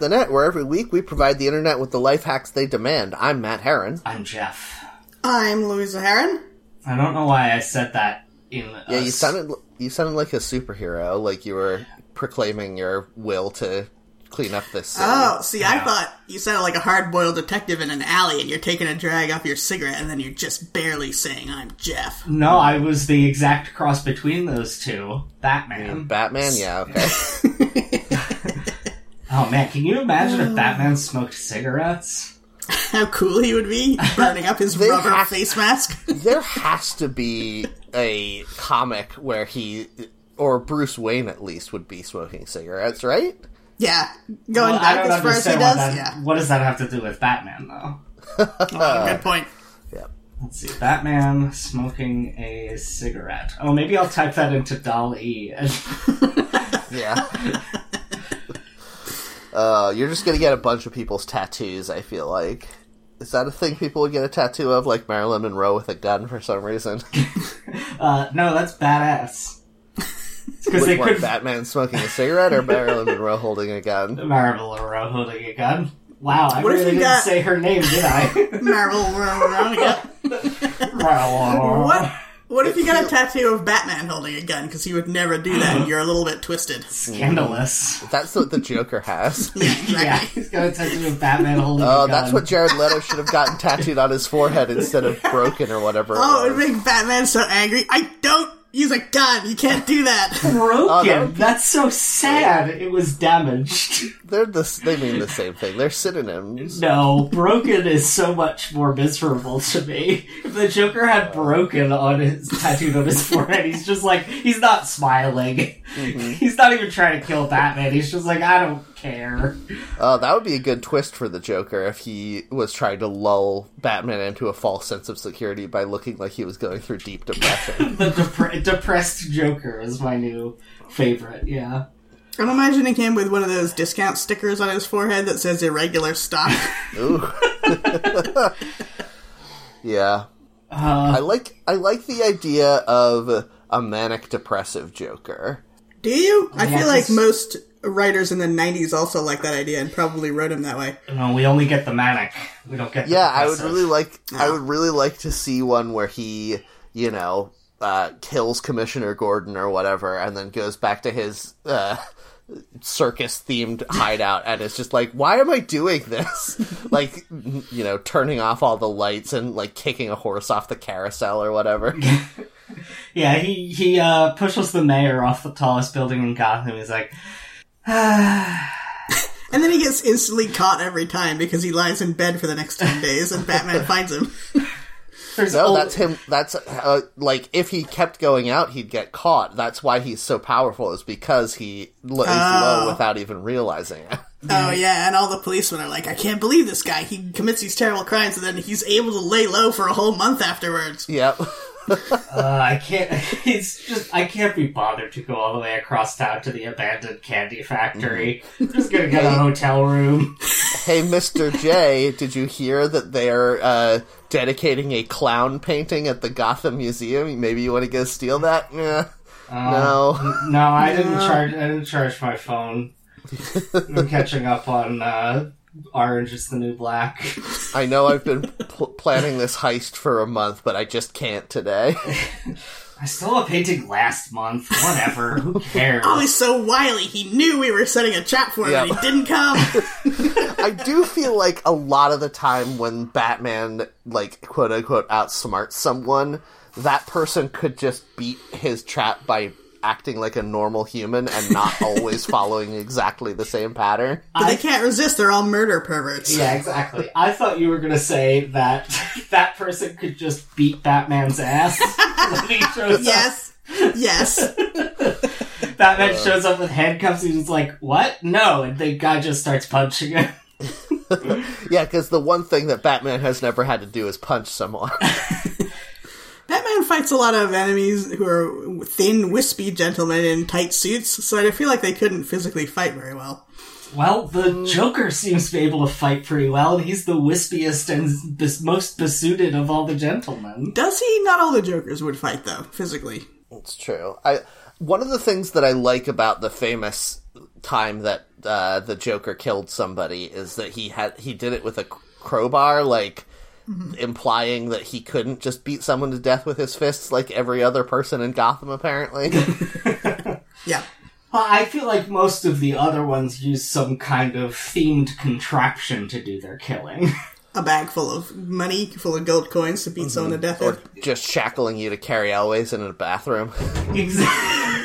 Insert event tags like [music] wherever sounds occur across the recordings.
welcome to Hack the Net, where every week we provide the internet with the life hacks they demand. I'm Matt Heron. I'm Jeff. I'm Louisa Heron. I don't know why I said that in. Yeah, a you sounded you sounded like a superhero, like you were proclaiming your will to clean up this city. Oh, see, I thought you sounded like a hard-boiled detective in an alley, and you're taking a drag off your cigarette, and then you're just barely saying, "I'm Jeff." No, I was the exact cross between those two. Batman. Batman, yeah, okay. [laughs] Oh man, can you imagine if Batman smoked cigarettes? [laughs] How cool he would be burning up his [laughs] They rubber have- face mask. [laughs] there has to be a comic where he or Bruce Wayne at least would be smoking cigarettes, right? yeah, going Well, I back don't as far as he understand does. what that. Yeah, What does that have to do with Batman, though? oh, good point. Yeah. Let's see. Batman smoking a cigarette. Oh, maybe I'll type that into DALL-E. Yeah. Uh, you're just gonna get a bunch of people's tattoos, I feel like. Is that a thing people would get a tattoo of, like Marilyn Monroe with a gun for some reason? [laughs] uh, no, that's badass. Because they Which one, could Batman smoking a cigarette or Marilyn [laughs] Monroe holding a gun? Marilyn Monroe holding a gun. Wow, I What if really you didn't got- say her name, did I? Marvel, yeah. [laughs] What? What if you got a tattoo of Batman holding a gun? Because he would never do that. and You're a little bit twisted. Scandalous. That's what the Joker has. [laughs] Yeah, exactly. Yeah, he's got a tattoo of Batman holding Oh, a gun. that's what Jared Leto should have gotten tattooed on his forehead instead of broken or whatever. Oh, it would make Batman so angry. I don't use a gun. You can't do that. [laughs] broken. Oh, that would be- That's so sad. It was damaged. [laughs] They're the, they mean the same thing. They're synonyms. No, broken is so much more miserable to me. If the Joker had uh. broken on his tattooed on his forehead, he's just like he's not smiling. Mm-hmm. [laughs] He's not even trying to kill Batman. He's just like I don't care. Uh, that would be a good twist for the Joker if he was trying to lull Batman into a false sense of security by looking like he was going through deep depression. [laughs] The depre- depressed Joker is my new favorite. Yeah. I'm imagining him with one of those discount stickers on his forehead that says irregular stock. [laughs] Ooh. [laughs] yeah. Uh, I like I like the idea of a manic depressive Joker. Do you? I Yeah, feel like 'cause- most writers in the 90s also like that idea and probably wrote him that way. no, we only get the manic. We don't get. The Yeah, I would really like I would really like to see one where he, you know, uh, kills Commissioner Gordon or whatever, and then goes back to his uh, circus themed [laughs] hideout, and it's just like, why am I doing this? [laughs] like, you know, turning off all the lights and like kicking a horse off the carousel or whatever. [laughs] Yeah, he he uh, pushes the mayor off the tallest building in Gotham. He's like. [sighs] And then he gets instantly caught every time because he lies in bed for the next 10 days and Batman [laughs] finds him. There's No, al- that's him. That's uh, like if he kept going out, he'd get caught. That's why he's so powerful. Is because he l- is Oh. low without even realizing it. [laughs] Oh, yeah, and all the policemen are like, I can't believe this guy. He commits these terrible crimes and then he's able to lay low for a whole month afterwards. Yep. Uh, I can't. [laughs] It's just I can't be bothered to go all the way across town to the abandoned candy factory. I'm just gonna get a hotel room. Hey, Mr. [laughs] J, did you hear that they're uh, dedicating a clown painting at the Gotham Museum? Maybe you want to go steal that? Yeah. no. No, I didn't charge. I didn't charge my phone. [laughs] I'm catching up on uh, Orange is the New Black. I know I've been pl- planning this heist for a month, but I just can't today. [laughs] I stole a painting last month. Whatever. Who [laughs] cares? Oh, he's so wily. He knew we were setting a trap for him Yeah. and he didn't come. [laughs] I do feel like a lot of the time when Batman, like, quote unquote, outsmarts someone, that person could just beat his trap by acting like a normal human and not [laughs] always following exactly the same pattern. But they can't resist. They're all murder perverts. Yeah, exactly. I thought you were gonna say that [laughs] that person could just beat Batman's ass [laughs] when he shows Yes. Yes. up. Batman shows up with handcuffs. And he's like, "What? No!" And the guy just starts punching him. Yeah, because the one thing that Batman has never had to do is punch someone. Batman fights a lot of enemies who are thin, wispy gentlemen in tight suits, so I feel like they couldn't physically fight very well. Well, the Joker seems to be able to fight pretty well, and he's the wispiest and bes- most besuited of all the gentlemen. Does he? Not all the Jokers would fight, though, physically. It's true. I one of the things that I like about the famous time that uh, the Joker killed somebody is that he had he did it with a crowbar, like Mm-hmm. implying that he couldn't just beat someone to death with his fists like every other person in Gotham. Apparently, [laughs] Yeah. Well, I feel like most of the other ones use some kind of themed contraption to do their killing. A bag full of money, full of gold coins to beat someone to mm-hmm. death or with. just shackling you to carry Elways in a bathroom. exactly.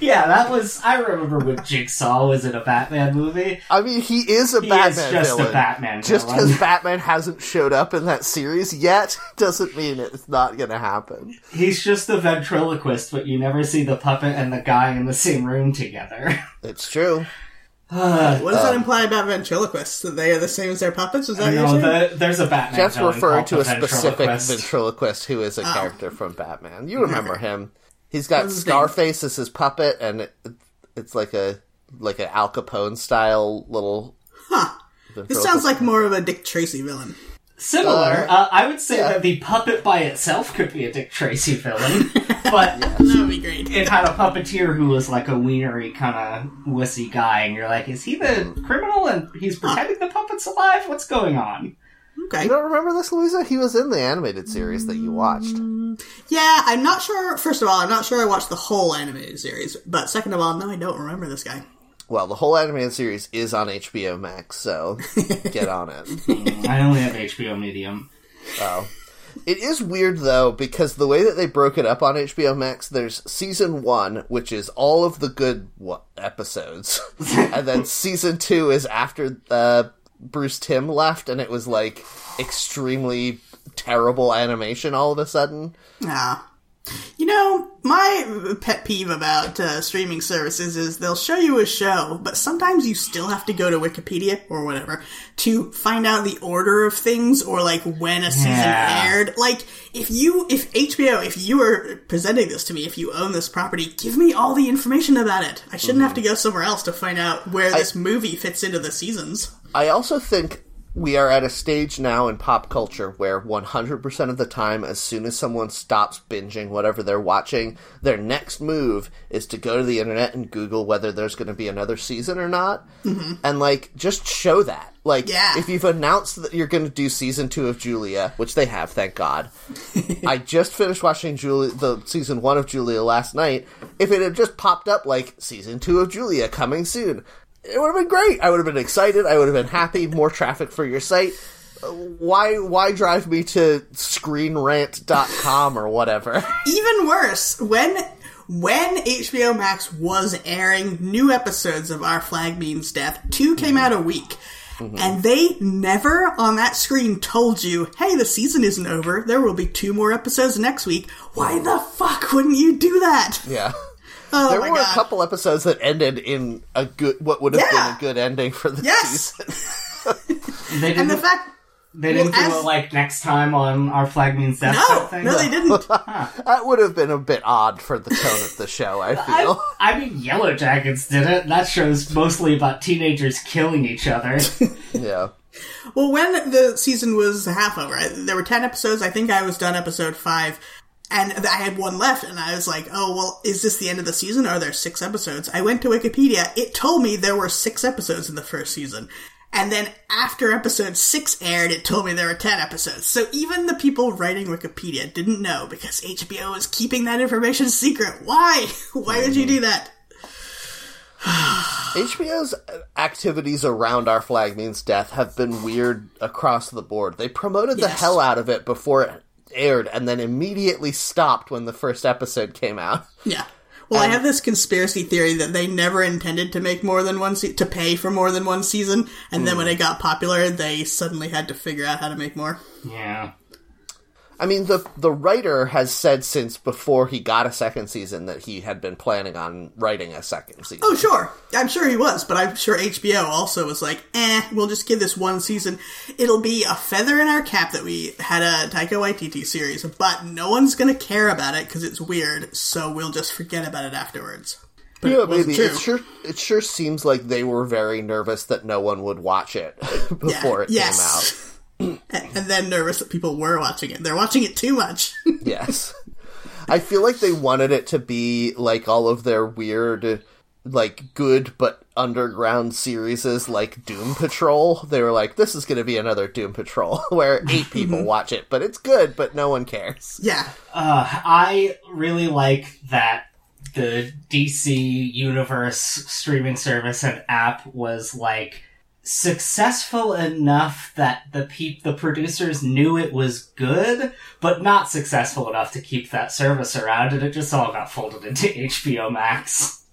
Yeah, that was. I remember when Jigsaw was in a Batman movie. I mean, he is a He Batman is just villain. a Batman Just because Batman hasn't showed up in that series yet [laughs] doesn't mean it's not going to happen. He's just a ventriloquist, but you never see the puppet and the guy in the same room together. [laughs] It's true. Uh, [sighs] What does that imply about ventriloquists? That they are the same as their puppets? Is that what no, the, there's a Batman. Jeff's referring to a the specific ventriloquist. ventriloquist who is a character from Batman. You remember him? He's got What's his name? Scarface as his puppet, and it, it's like a like an Al Capone style little. Huh. This sounds like more of a Dick Tracy villain. Similar. Uh, Uh, I would say yeah. that the puppet by itself could be a Dick Tracy villain, [laughs] but That would be great. it had a puppeteer who was like a wienery kind of wussy guy, and you're like, is he the criminal and he's pretending the puppet's alive? What's going on? Okay. You don't remember this, Louisa? He was in the animated series that you watched. Yeah, I'm not sure. First of all, I'm not sure I watched the whole animated series. But second of all, no, I don't remember this guy. Well, the whole animated series is on HBO Max, so [laughs] get on it. I only have HBO Medium. Oh. It is weird though because the way that they broke it up on HBO Max, there's season one, which is all of the good wa- episodes, [laughs] and then season two is after uh, Bruce Timm left, and it was like extremely terrible animation all of a sudden. Ah. You know, my pet peeve about uh, streaming services is they'll show you a show, but sometimes you still have to go to Wikipedia or whatever to find out the order of things or like when a season Yeah. aired. Like, if you, if HBO, if you are presenting this to me, if you own this property, give me all the information about it. I shouldn't have to go somewhere else to find out where this movie fits into the seasons. I also think we are at a stage now in pop culture where 100% of the time, as soon as someone stops binging whatever they're watching, their next move is to go to the internet and Google whether there's going to be another season or not. Mm-hmm. And, like, just show that. Like, Yeah. if you've announced that you're going to do season two of Julia, which they have, thank God. [laughs] I just finished watching Julia, the season one of Julia last night. If it had just popped up like season two of Julia coming soon, it would have been great. I would have been excited. I would have been happy. More traffic for your site. Uh, Why? Why drive me to ScreenRant.com or whatever? [laughs] Even worse, when when HBO Max was airing new episodes of Our Flag Means Death, two came mm-hmm. out a week. Mm-hmm. And they never on that screen told you, hey, the season isn't over. There will be two more episodes next week. Why mm-hmm. the fuck wouldn't you do that? yeah. Oh There were god. a couple episodes that ended in a good, what would have Yeah. been a good ending for the Yes. season. [laughs] They and didn't, the fact they didn't well, do as- it like next time on Our Flag Means Death no, thing? no, they didn't. [laughs] That would have been a bit odd for the tone of the show. I feel. I, I mean, Yellowjackets did it. That show's mostly about teenagers killing each other. [laughs] yeah. Well, when the season was half over, I- there were 10 episodes. I think I was done episode 5. And I had one left, and I was like, oh, well, is this the end of the season? Are there six episodes? I went to Wikipedia. It told me there were six episodes in the first season. And then after episode six aired, it told me there were 10 episodes. So even the people writing Wikipedia didn't know because HBO was keeping that information [laughs] secret. Why? [laughs] Why would you do that? [sighs] HBO's activities around Our Flag Means Death have been weird across the board. They promoted the Yes. hell out of it before it aired and then immediately stopped when the first episode came out. [laughs] Yeah. Well, I have this conspiracy theory that they never intended to make more than one se- to pay for more than one season, and then when hmm. it got popular, they suddenly had to figure out how to make more. yeah. I mean, the the writer has said since before he got a second season that he had been planning on writing a second season. Oh, sure, I'm sure he was, but I'm sure HBO also was like, "Eh, we'll just give this one season. It'll be a feather in our cap that we had a Taika Waititi series, but no one's gonna care about it because it's weird, so we'll just forget about it afterwards." But yeah, it maybe true. it sure it sure seems like they were very nervous that no one would watch it [laughs] before it yes. came out. [laughs] and [laughs] and then nervous that people were watching it. They're watching it too much. [laughs] Yes. I feel like they wanted it to be like all of their weird, like good but underground series like Doom Patrol. They were like, this is going to be another Doom Patrol [laughs] where eight people watch it, but it's good, but no one cares. Yeah. Uh, I really like that the DC Universe streaming service and app was like successful enough that the peop- the producers knew it was good, but not successful enough to keep that service around, and it just all got folded into [laughs] HBO Max.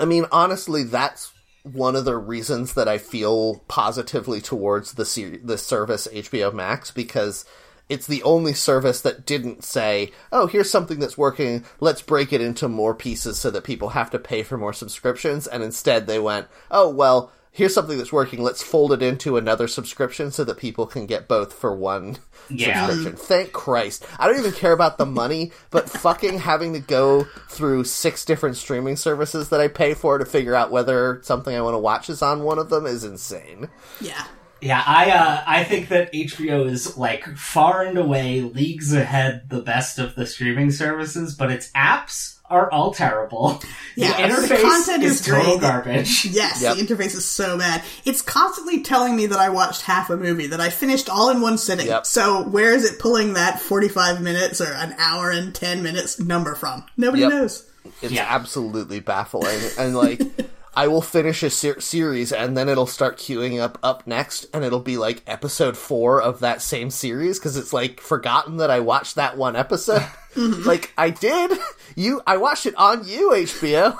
I mean, honestly, that's one of the reasons that I feel positively towards the ser- the service HBO Max because it's the only service that didn't say, "Oh, here's something that's working. Let's break it into more pieces so that people have to pay for more subscriptions." And instead, they went, "Oh, well, here's something that's working. Let's fold it into another subscription so that people can get both for one Yeah. subscription." Thank Christ. I don't even care about the money, but fucking having to go through six different streaming services that I pay for to figure out whether something I want to watch is on one of them is insane. Yeah. Yeah, I uh, I think that HBO is like far and away leagues ahead the best of the streaming services, but its apps are all terrible. Yeah, [laughs] the the interface content is, is total great. garbage. [laughs] Yes, Yep. the interface is so bad. It's constantly telling me that I watched half a movie, that I finished all in one sitting. Yep. So where is it pulling that 45 minutes or an hour and 10 minutes number from? Nobody Yep. knows. It's Yeah. absolutely baffling. And like, [laughs] I will finish a ser- series and then it'll start queuing up up next, and it'll be like episode four of that same series because it's like forgotten that I watched that one episode. [laughs] like I did. You, I watched it on you, HBO.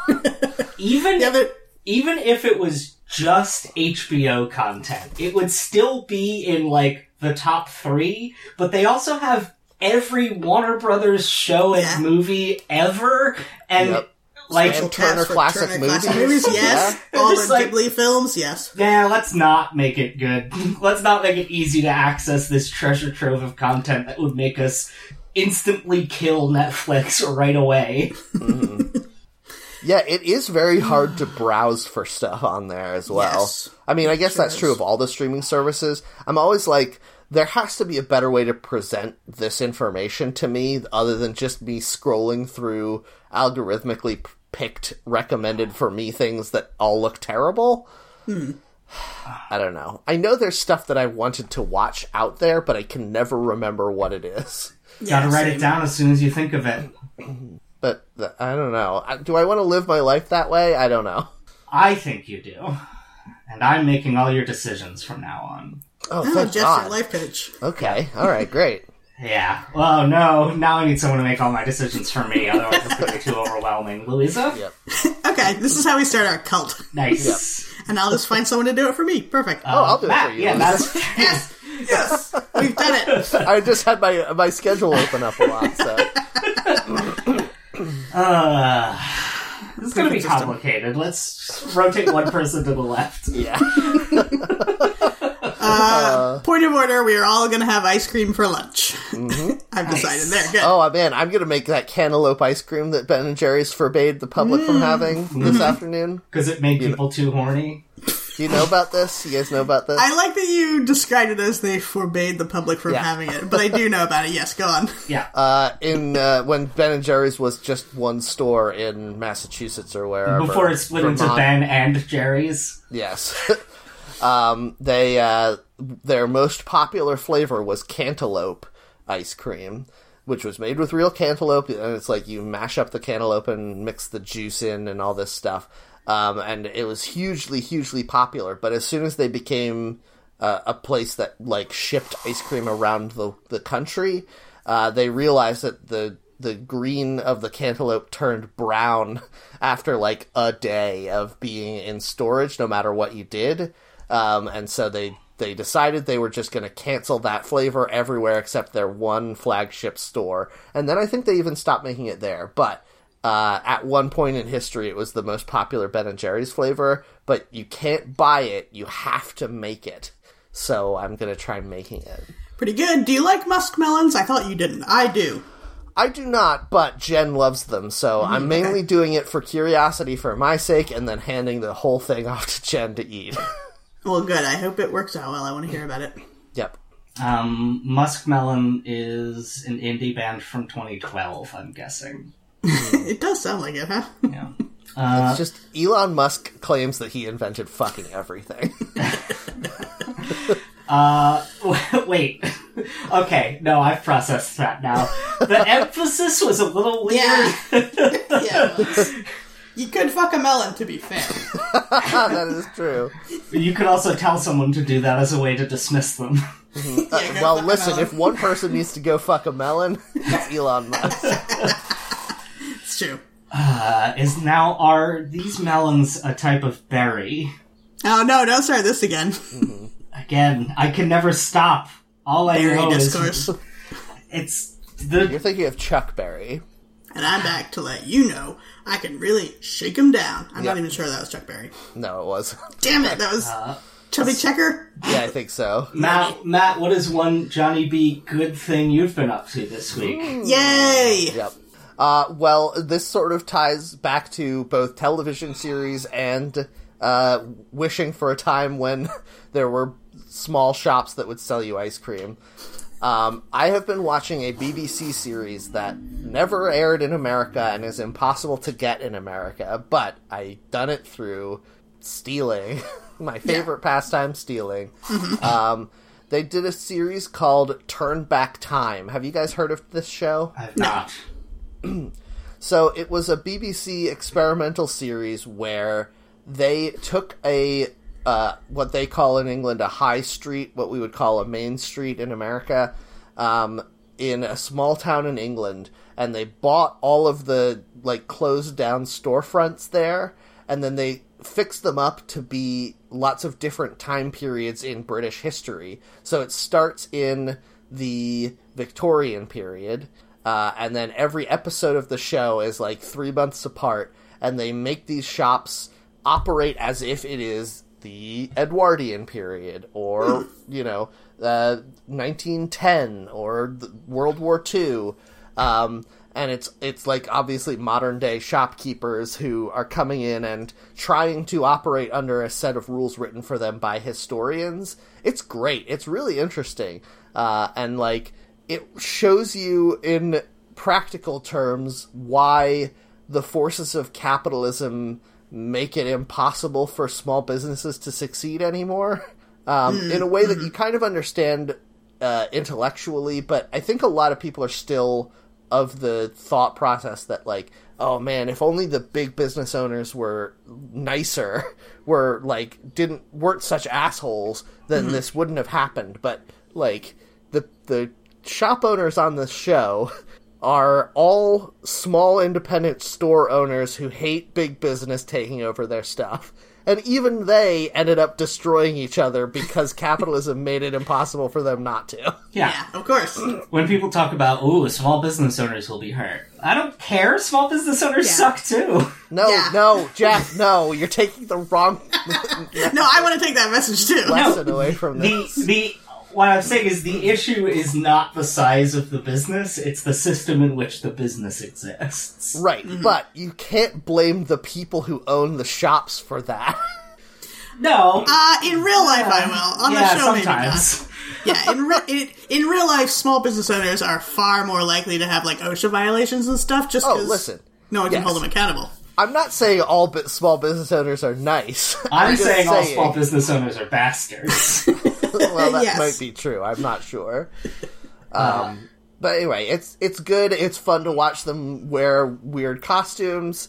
[laughs] Even Yeah, but even if it was just HBO content, it would still be in like the top three. But they also have every Warner Brothers show and Yeah. movie ever, and Yep. Like Special cast Turner classic Turner movies. classic movies, yes. Yeah. All the like- Ghibli films, yes. Yeah, let's not make it good. [laughs] let's not make it easy to access this treasure trove of content that would make us instantly kill Netflix [laughs] right away. Mm-hmm. Yeah, it is very hard to browse for stuff on there as well. Yes. I mean, I guess that's is. true of all the streaming services. I'm always like, there has to be a better way to present this information to me other than just me scrolling through algorithmically p- picked recommended for me things that all look terrible. I don't know. I know there's stuff that I wanted to watch out there, but I can never remember what it is. Gotta write same. it down as soon as you think of it. But th- I don't know. Do I want to live my life that way? I don't know. I think you do. And I'm making all your decisions from now on. Oh, Oh, thank Jeff's God. your life coach. Okay. All right. Great. Yeah. Well, no. Now I need someone to make all my decisions for me. Otherwise, it's gonna be too [laughs] overwhelming. Louisa. Yep. [laughs] Okay, this is how we start our cult. Nice. And I'll just find someone to do it for me. Perfect. Oh, I'll do it for you. Yeah, that's [laughs] yes! Yes! We've done it! I just had my my schedule open up a lot. So Uh, this is gonna be complicated. Let's rotate one person to the left. yeah. Uh, Point of order, we are all gonna have ice cream for lunch. Mm-hmm. [laughs] I've decided there. Good. Oh uh, man, I'm gonna make that cantaloupe ice cream that Ben and Jerry's forbade the public from mm. having this mm-hmm. afternoon. Because it made people too horny. Do you know about this? You guys know about this? I like that you described it as they forbade the public from Yeah. having it, but I do know about it. Yes, go on. Yeah. Uh, in uh, when Ben and Jerry's was just one store in Massachusetts or wherever. Before it split into Ben and Jerry's. Yes. [laughs] um, they uh, their most popular flavor was cantaloupe ice cream, which was made with real cantaloupe, and it's like you mash up the cantaloupe and mix the juice in and all this stuff. Um, and it was hugely, hugely popular. But as soon as they became uh, a place that like shipped ice cream around the the country, uh, they realized that the the green of the cantaloupe turned brown [laughs] after like a day of being in storage, no matter what you did. Um, and so they they decided they were just going to cancel that flavor everywhere except their one flagship store. And then I think they even stopped making it there. But uh, at one point in history, it was the most popular Ben and Jerry's flavor. But you can't buy it; you have to make it. So I'm going to try making it. Pretty good. Do you like muskmelons? I thought you didn't. I do. I do not, but Jen loves them, so I'm mainly doing it for curiosity for my sake, and then handing the whole thing [laughs] off to Jen to eat. [laughs] Well, good. I hope it works out well. I want to hear about it. yep. Um, Muskmelon is an indie band from 2012, I'm guessing. [laughs] It does sound like it, huh? Yeah. it's just Elon Musk claims that he invented fucking everything. [laughs] Uh, [laughs] wait. okay, no, I've processed that now. The emphasis was a little weird. Yeah. yeah. Well, You could fuck a melon, to be fair. [laughs] that is true. you could also tell someone to do that as a way to dismiss them. Yeah, go Well, fuck a listen, if one person needs to go fuck a melon, it's Elon Musk. It's true. Uh, is now are these melons a type of berry? Oh no! Don't start this again. Again, I can never stop. All I Berry know discourse. is it's the You're thinking of Chuck Berry. And I'm back to let you know I can really shake him down. I'm not even sure that was Chuck Berry. No, it was. [laughs] Damn it! That was Chubby Checker. Yeah, I think so. Matt. Matt, what is one Johnny B good thing you've been up to this week? Yay! Yep. Uh, well, this sort of ties back to both television series and uh, wishing for a time when [laughs] there were small shops that would sell you ice cream. Um, I have been watching a BBC series that never aired in America and is impossible to get in America, but I done it through stealing. [laughs] My favorite pastime, stealing. Um, they did a series called Turn Back Time. Have you guys heard of this show? I've not. [clears throat] So it was a BBC experimental series where they took a uh, what they call in England a high street, what we would call a main street in America, um, in a small town in England, and they bought all of the like closed down storefronts there, and then they fixed them up to be lots of different time periods in British history. So it starts in the Victorian period, uh, and then every episode of the show is like three months apart, and they make these shops operate as if it is the Edwardian period, or [laughs] you know, uh, 1910, or World War II. Um, and it's it's like obviously modern day shopkeepers who are coming in and trying to operate under a set of rules written for them by historians. It's great. It's really interesting, uh, and like it shows you in practical terms why the forces of capitalism make it impossible for small businesses to succeed anymore. [laughs] Um, in a way that you kind of understand uh, intellectually, but I think a lot of people are still of the thought process that like, oh man, if only the big business owners were nicer, [laughs] were like didn't weren't such assholes, then this wouldn't have happened. But like the the shop owners on this show [laughs] are all small independent store owners who hate big business taking over their stuff. And even they ended up destroying each other because [laughs] capitalism made it impossible for them not to. Yeah. Yeah, of course. [clears throat] When people talk about, ooh, small business owners will be hurt. I don't care. Small business owners Yeah. suck too. [laughs] No, Yeah. no, Jeff, no, you're taking the wrong [laughs] No, I want to take that message too. lesson away from The this. the what I'm saying is the issue is not the size of the business; it's the system in which the business exists. Right, but you can't blame the people who own the shops for that. No, Uh, in real life, I will. On yeah, the show, maybe sometimes. not. Yeah, in, re- in in real life, small business owners are far more likely to have like OSHA violations and stuff. Just Oh, 'cause listen. no one can Yes. hold them accountable. I'm not saying all bu- small business owners are nice. I'm [laughs] just saying all small business owners are bastards. [laughs] [laughs] well, that Yes. might be true. I'm not sure. Um, but anyway, it's it's good. It's fun to watch them wear weird costumes.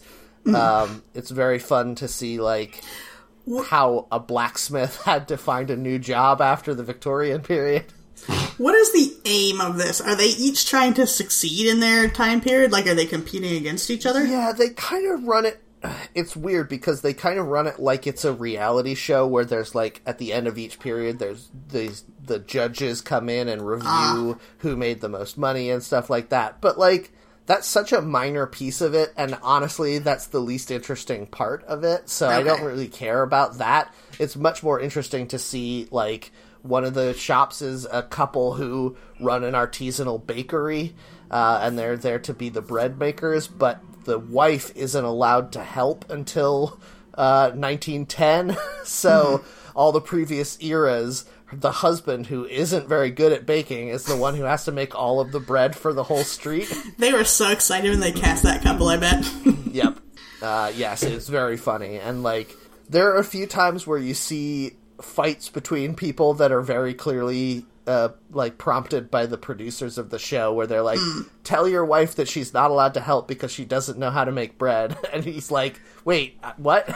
Um, it's very fun to see like how a blacksmith [laughs] had to find a new job after the Victorian period. What is the aim of this? Are they each trying to succeed in their time period? Like, are they competing against each other? Yeah, they kind of run it. It's weird because they kind of run it like it's a reality show where there's like at the end of each period, there's these the judges come in and review who made the most money and stuff like that. But like that's such a minor piece of it, and honestly, that's the least interesting part of it. So I don't really care about that. It's much more interesting to see like one of the shops is a couple who run an artisanal bakery, uh, and they're there to be the bread makers, but the wife isn't allowed to help until uh, 1910. [laughs] so all the previous eras, the husband who isn't very good at baking is the one who has to make all of the bread for the whole street. [laughs] They were so excited when they cast that couple. I bet. [laughs] yep. Uh, yes, it's very funny, and like there are a few times where you see fights between people that are very clearly uh, like prompted by the producers of the show, where they're like, "Tell your wife that she's not allowed to help because she doesn't know how to make bread," [laughs] and he's like, "Wait, uh, what?"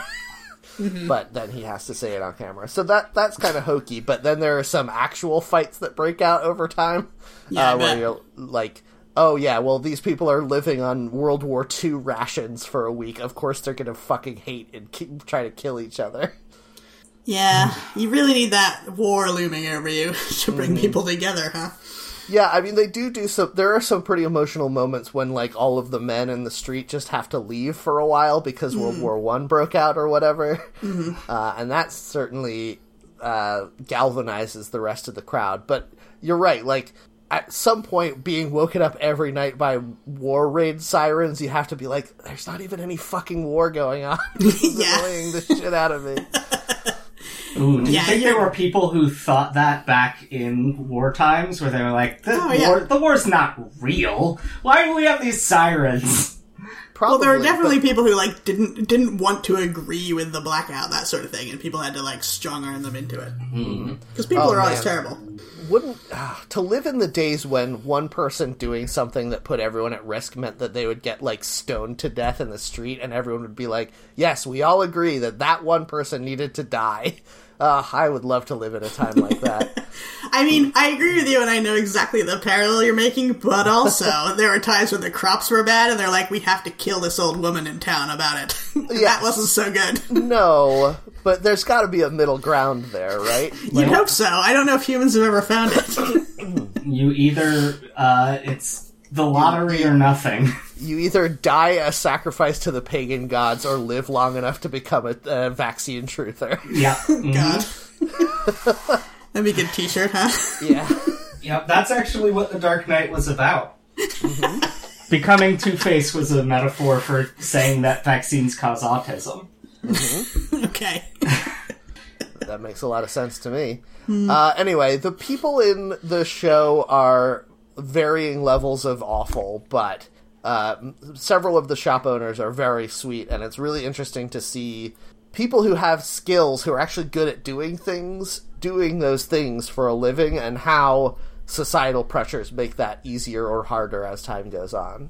But then he has to say it on camera, so that that's kind of hokey. But then there are some actual fights that break out over time, Yeah, uh, where you're like, "Oh yeah, well these people are living on World War II rations for a week. Of course they're gonna fucking hate and try to kill each other." [laughs] Yeah, [sighs] you really need that war looming over you [laughs] to bring people together, huh? Yeah, I mean they do do some. There are some pretty emotional moments when like all of the men in the street just have to leave for a while because World War One broke out or whatever, [laughs] uh, and that certainly uh, galvanizes the rest of the crowd. But you're right, like. At some point, being woken up every night by war raid sirens, you have to be like, "There's not even any fucking war going on." [laughs] this is Yeah. annoying the shit out of me. Ooh, do you Yeah, think you're- there were people who thought that back in war times, where they were like, "The Oh, yeah. war, the war's not real. Why do we have these sirens?" Probably, Well, there were but- definitely people who like didn't didn't want to agree with the blackout, that sort of thing, and people had to like strong arm them into it. Because people Oh, are always man. terrible. wouldn't ah, to live in the days when one person doing something that put everyone at risk meant that they would get like stoned to death in the street and everyone would be like yes we all agree that that one person needed to die uh, i would love to live in a time like that [laughs] I mean, I agree with you, and I know exactly the parallel you're making, but also [laughs] there were times when the crops were bad, and they're like, we have to kill this old woman in town about it. yeah. [laughs] that wasn't so good. no but there's got to be a middle ground there right You'd hope so. I don't know if humans have ever found it. You either uh, it's the lottery or nothing. [laughs] you either die a sacrifice to the pagan gods or live long enough to become a, a vaccine truther yeah, Mhm. God. That'd be a good t-shirt, huh? yeah [laughs] Yep, that's actually what the Dark Knight was about. Becoming Two Face was a metaphor for saying that vaccines cause autism. [laughs] okay. That makes a lot of sense to me. Uh, anyway, the people in the show are varying levels of awful, but uh, several of the shop owners are very sweet, and it's really interesting to see people who have skills who are actually good at doing things doing those things for a living and how societal pressures make that easier or harder as time goes on.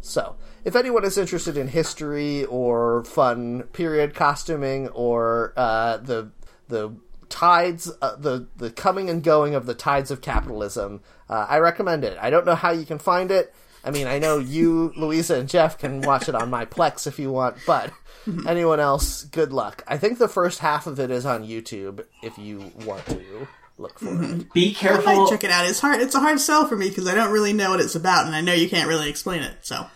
So, if anyone is interested in history or fun period costuming or uh, the the tides, uh, the the coming and going of the tides of capitalism, uh, I recommend it. I don't know how you can find it. I mean, I know you, [laughs] Louisa, and Jeff can watch it on my Plex if you want, but [laughs] anyone else, good luck. I think the first half of it is on YouTube if you want to look for it. Be I might careful. check it out. It's hard. It's a hard sell for me because I don't really know what it's about, and I know you can't really explain it. So,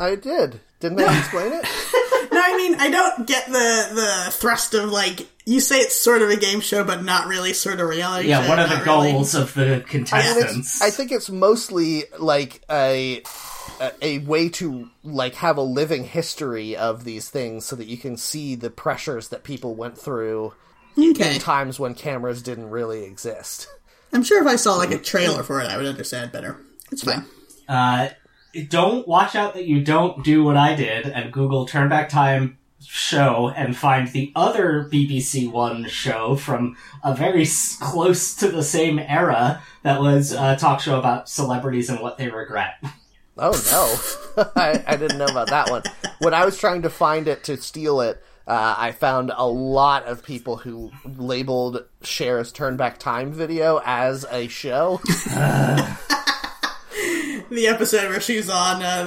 I did. Didn't I explain it? [laughs] no, I mean, I don't get the the thrust of like you say it's sort of a game show, but not really sort of reality. Yeah, show, what are the not really. goals of the I, contestants? it's, I think it's mostly like a, a a way to like have a living history of these things, so that you can see the pressures that people went through Okay, in times when cameras didn't really exist. I'm sure if I saw like a trailer for it, I would understand better. It's fine. Uh, don't watch out that you don't do what I did and Google Turn Back Time show and find the other BBC One show from a very close to the same era that was a talk show about celebrities and what they regret. [laughs] Oh no, [laughs] I, I didn't know about that one. When I was trying to find it to steal it, uh, I found a lot of people who labeled Cher's Turn Back Time video as a show. [laughs] The episode where she's on uh,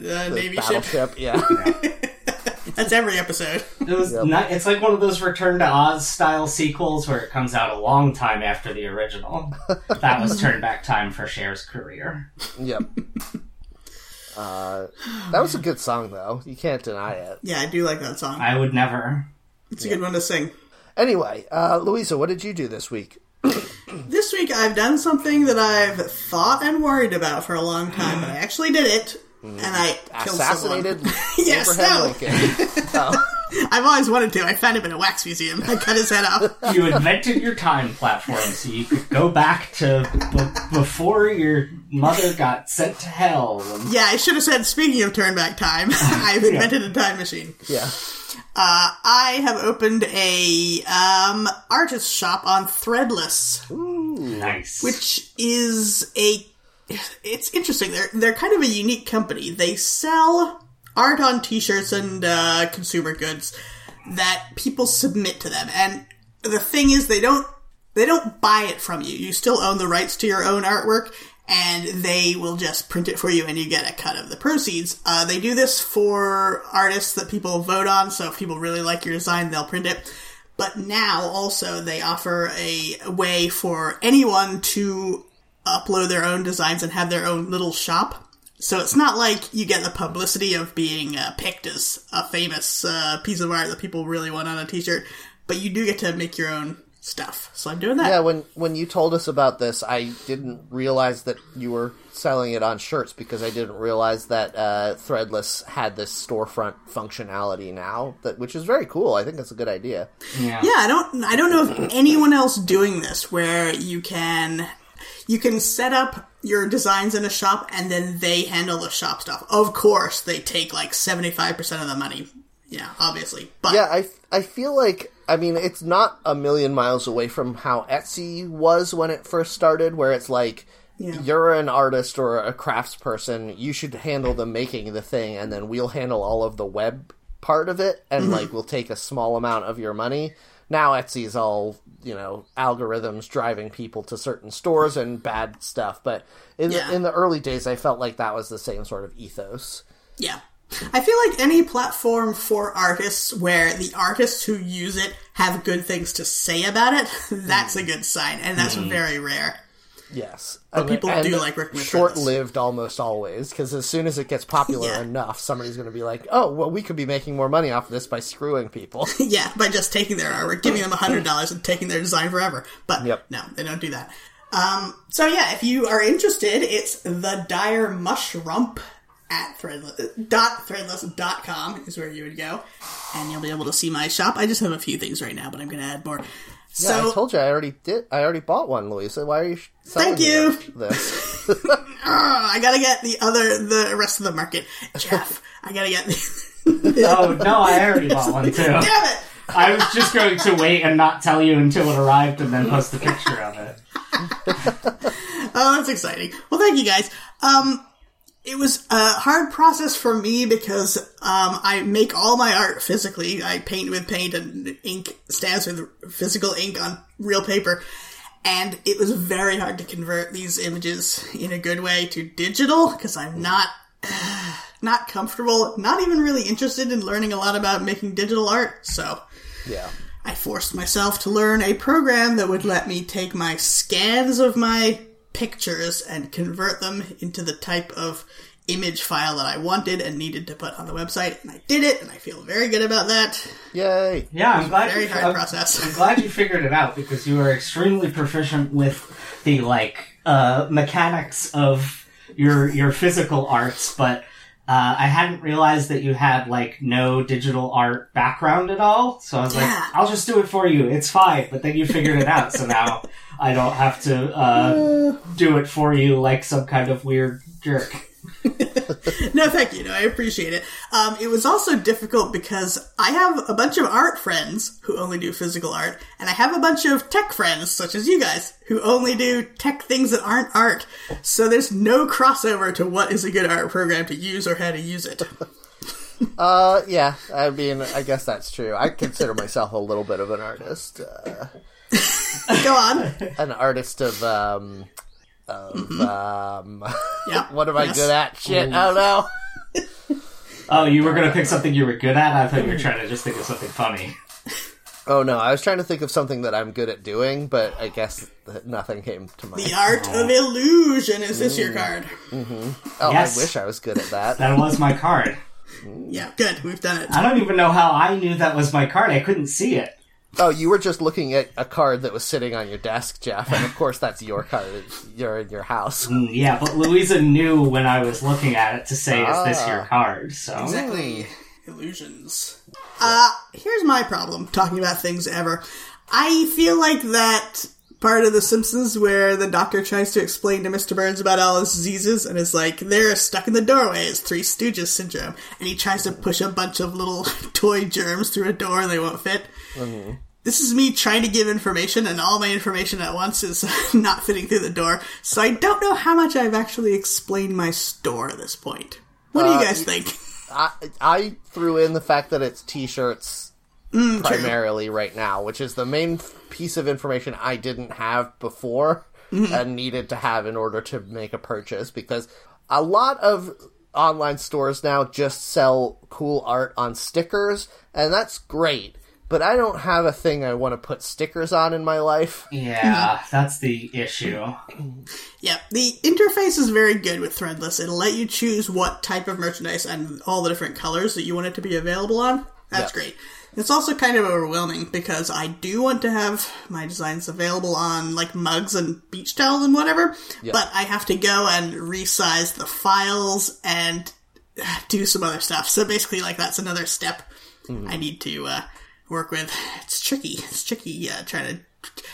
the uh, Navy ship. Battleship, yeah. [laughs] That's every episode. It was not, it's like one of those Return to Oz style sequels where it comes out a long time after the original. [laughs] that was Turn Back Time for Cher's career. Yep. Uh, that was a good song, though. You can't deny it. Yeah, I do like that song. I would never. It's a good one to sing. Anyway, uh, Louisa, what did you do this week? [coughs] This week I've done something that I've thought and worried about for a long time, but I actually did it, and I. Assassinated [laughs] Yes, Abraham no. Lincoln. oh. [laughs] [laughs] I've always wanted to. I found him in a wax museum. I cut his head off. You invented your time platform so you could go back to b- before your mother got sent to hell. And Yeah, I should have said, speaking of turn back time, I've invented a time machine. Yeah. Uh, I have opened a um, artist shop on Threadless, nice. which is a. It's interesting. They're they're kind of a unique company. They sell art on T-shirts and uh, consumer goods that people submit to them, and the thing is, they don't they don't buy it from you. You still own the rights to your own artwork, and they will just print it for you, and you get a cut of the proceeds. Uh, they do this for artists that people vote on. So if people really like your design, they'll print it. But now also they offer a way for anyone to upload their own designs and have their own little shop. So it's not like you get the publicity of being uh, picked as a famous uh, piece of art that people really want on a t-shirt, but you do get to make your own stuff. So I'm doing that. Yeah, when when you told us about this, I didn't realize that you were selling it on shirts because I didn't realize that uh, Threadless had this storefront functionality now, that which is very cool. I think that's a good idea. yeah. Yeah, I don't I don't know of anyone else doing this where you can you can set up your designs in a shop and then they handle the shop stuff. Of course, they take like 75% of the money. Yeah, obviously. But Yeah, I I feel like I mean it's not a million miles away from how Etsy was when it first started, where it's like. Yeah. You're an artist or a craftsperson. You should handle the making of the thing, and then we'll handle all of the web part of it, and Mm-hmm. like we'll take a small amount of your money. Now Etsy's all you know algorithms driving people to certain stores and bad stuff, but in Yeah. the, in the early days, I felt like that was the same sort of ethos. Yeah. I feel like any platform for artists where the artists who use it have good things to say about it, [laughs] that's a hmm. good sign, and that's hmm. very rare. Yes, But people do like Rick short-lived almost always because as soon as it gets popular [laughs] Yeah. enough, somebody's going to be like, "Oh, well, we could be making more money off this by screwing people." [laughs] yeah, by just taking their artwork, giving them a hundred [laughs] dollars and taking their design forever. But Yep. no, they don't do that. Um, so yeah, if you are interested, it's the dire mushroom at threadless dot threadless dot com is where you would go, and you'll be able to see my shop. I just have a few things right now, but I'm going to add more. Yeah, So I told you I already did. I already bought one, Louisa. Why are you? Selling Thank me you. This. [laughs] [laughs] Ah, I gotta get the other, the rest of the market. Jeff, I gotta get the. [laughs] Oh no, I already bought one too. Damn it! I was just going to wait and not tell you until it arrived and then post a picture of it. Oh, that's exciting. Well, thank you guys. Um, it was a hard process for me because um, I make all my art physically. I paint with paint and ink stamps with physical ink on real paper. And it was very hard to convert these images in a good way to digital because I'm not [sighs] not comfortable, not even really interested in learning a lot about making digital art. So yeah. I forced myself to learn a program that would let me take my scans of my pictures and convert them into the type of image file that I wanted and needed to put on the website. And I did it, and I feel very good about that. Yay! Yeah, I'm glad. Very you, hard I'm- process. I'm glad you figured it out because you are extremely proficient with the like uh, mechanics of your your physical arts, but. Uh, I hadn't realized that you had like no digital art background at all, so I was Yeah. like, "I'll just do it for you. It's fine." But then you figured it out, so now I don't have to uh, do it for you like some kind of weird jerk. [laughs] No, thank you. No, I appreciate it. Um, it was also difficult because I have a bunch of art friends who only do physical art, and I have a bunch of tech friends, such as you guys, who only do tech things that aren't art. So there's no crossover to what is a good art program to use or how to use it. [laughs] Uh, yeah. I mean, I guess that's true. I consider myself a little bit of an artist. Uh, [laughs] Go on. an artist of um, of um. [laughs] Yeah. what am I Yes. good at? Shit. Oh no. [laughs] Oh, you were gonna pick something you were good at? I thought you were trying to just think of something funny. Oh no, I was trying to think of something that I'm good at doing, but I guess that nothing came to mind. The art of illusion. Is this your card? Mm-hmm. Oh, Yes. I wish I was good at that. That was my card. Yeah, good. We've done it. I don't even know how I knew that was my card. I couldn't see it. Oh, you were just looking at a card that was sitting on your desk, Jeff, and of course that's your card. You're in your house. Mm, Yeah, but Louisa knew when I was looking at it to say, "Is this Ah. your card?" So Exactly. illusions. Uh, here's my problem talking about things ever. I feel like that part of The Simpsons where the doctor tries to explain to Mr. Burns about all his diseases and is like, they're stuck in the doorway. It's Three Stooges syndrome. And he tries to push a bunch of little [laughs] toy germs through a door and they won't fit. This is me trying to give information, and all my information at once is [laughs] not fitting through the door. So I don't know how much I've actually explained my store at this point. What do you uh, guys think? I I threw in the fact that it's Mm, t-shirts primarily right now, which is the main piece of information I didn't have before mm-hmm. and needed to have in order to make a purchase because a lot of online stores now just sell cool art on stickers and that's great. But I don't have a thing I want to put stickers on in my life. Yeah, mm-hmm. that's the issue. [clears throat] Yeah, the interface is very good with Threadless. It'll let you choose what type of merchandise and all the different colors that you want it to be available on. That's Yeah. great. It's also kind of overwhelming because I do want to have my designs available on like mugs and beach towels and whatever, but I have to go and resize the files and [sighs] do some other stuff. So basically, like that's another step I need to uh, work with. It's tricky. It's tricky uh, trying to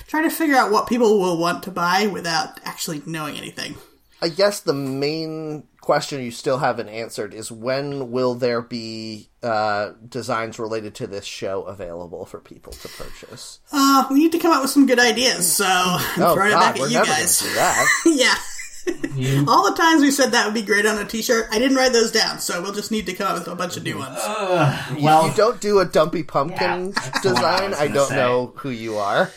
trying to figure out what people will want to buy without actually knowing anything. I guess the main question you still haven't answered is when will there be uh, designs related to this show available for people to purchase? Uh, we need to come up with some good ideas. So I'm Oh throwing it God, back we're at you never guys. gonna do that. [laughs] yeah. You, All the times we said that would be great on a t-shirt, I didn't write those down, so we'll just need to come up with a bunch of new ones. well, you don't do a dumpy pumpkin [laughs] Yeah, that's the one I design. I, don't say. know who you are.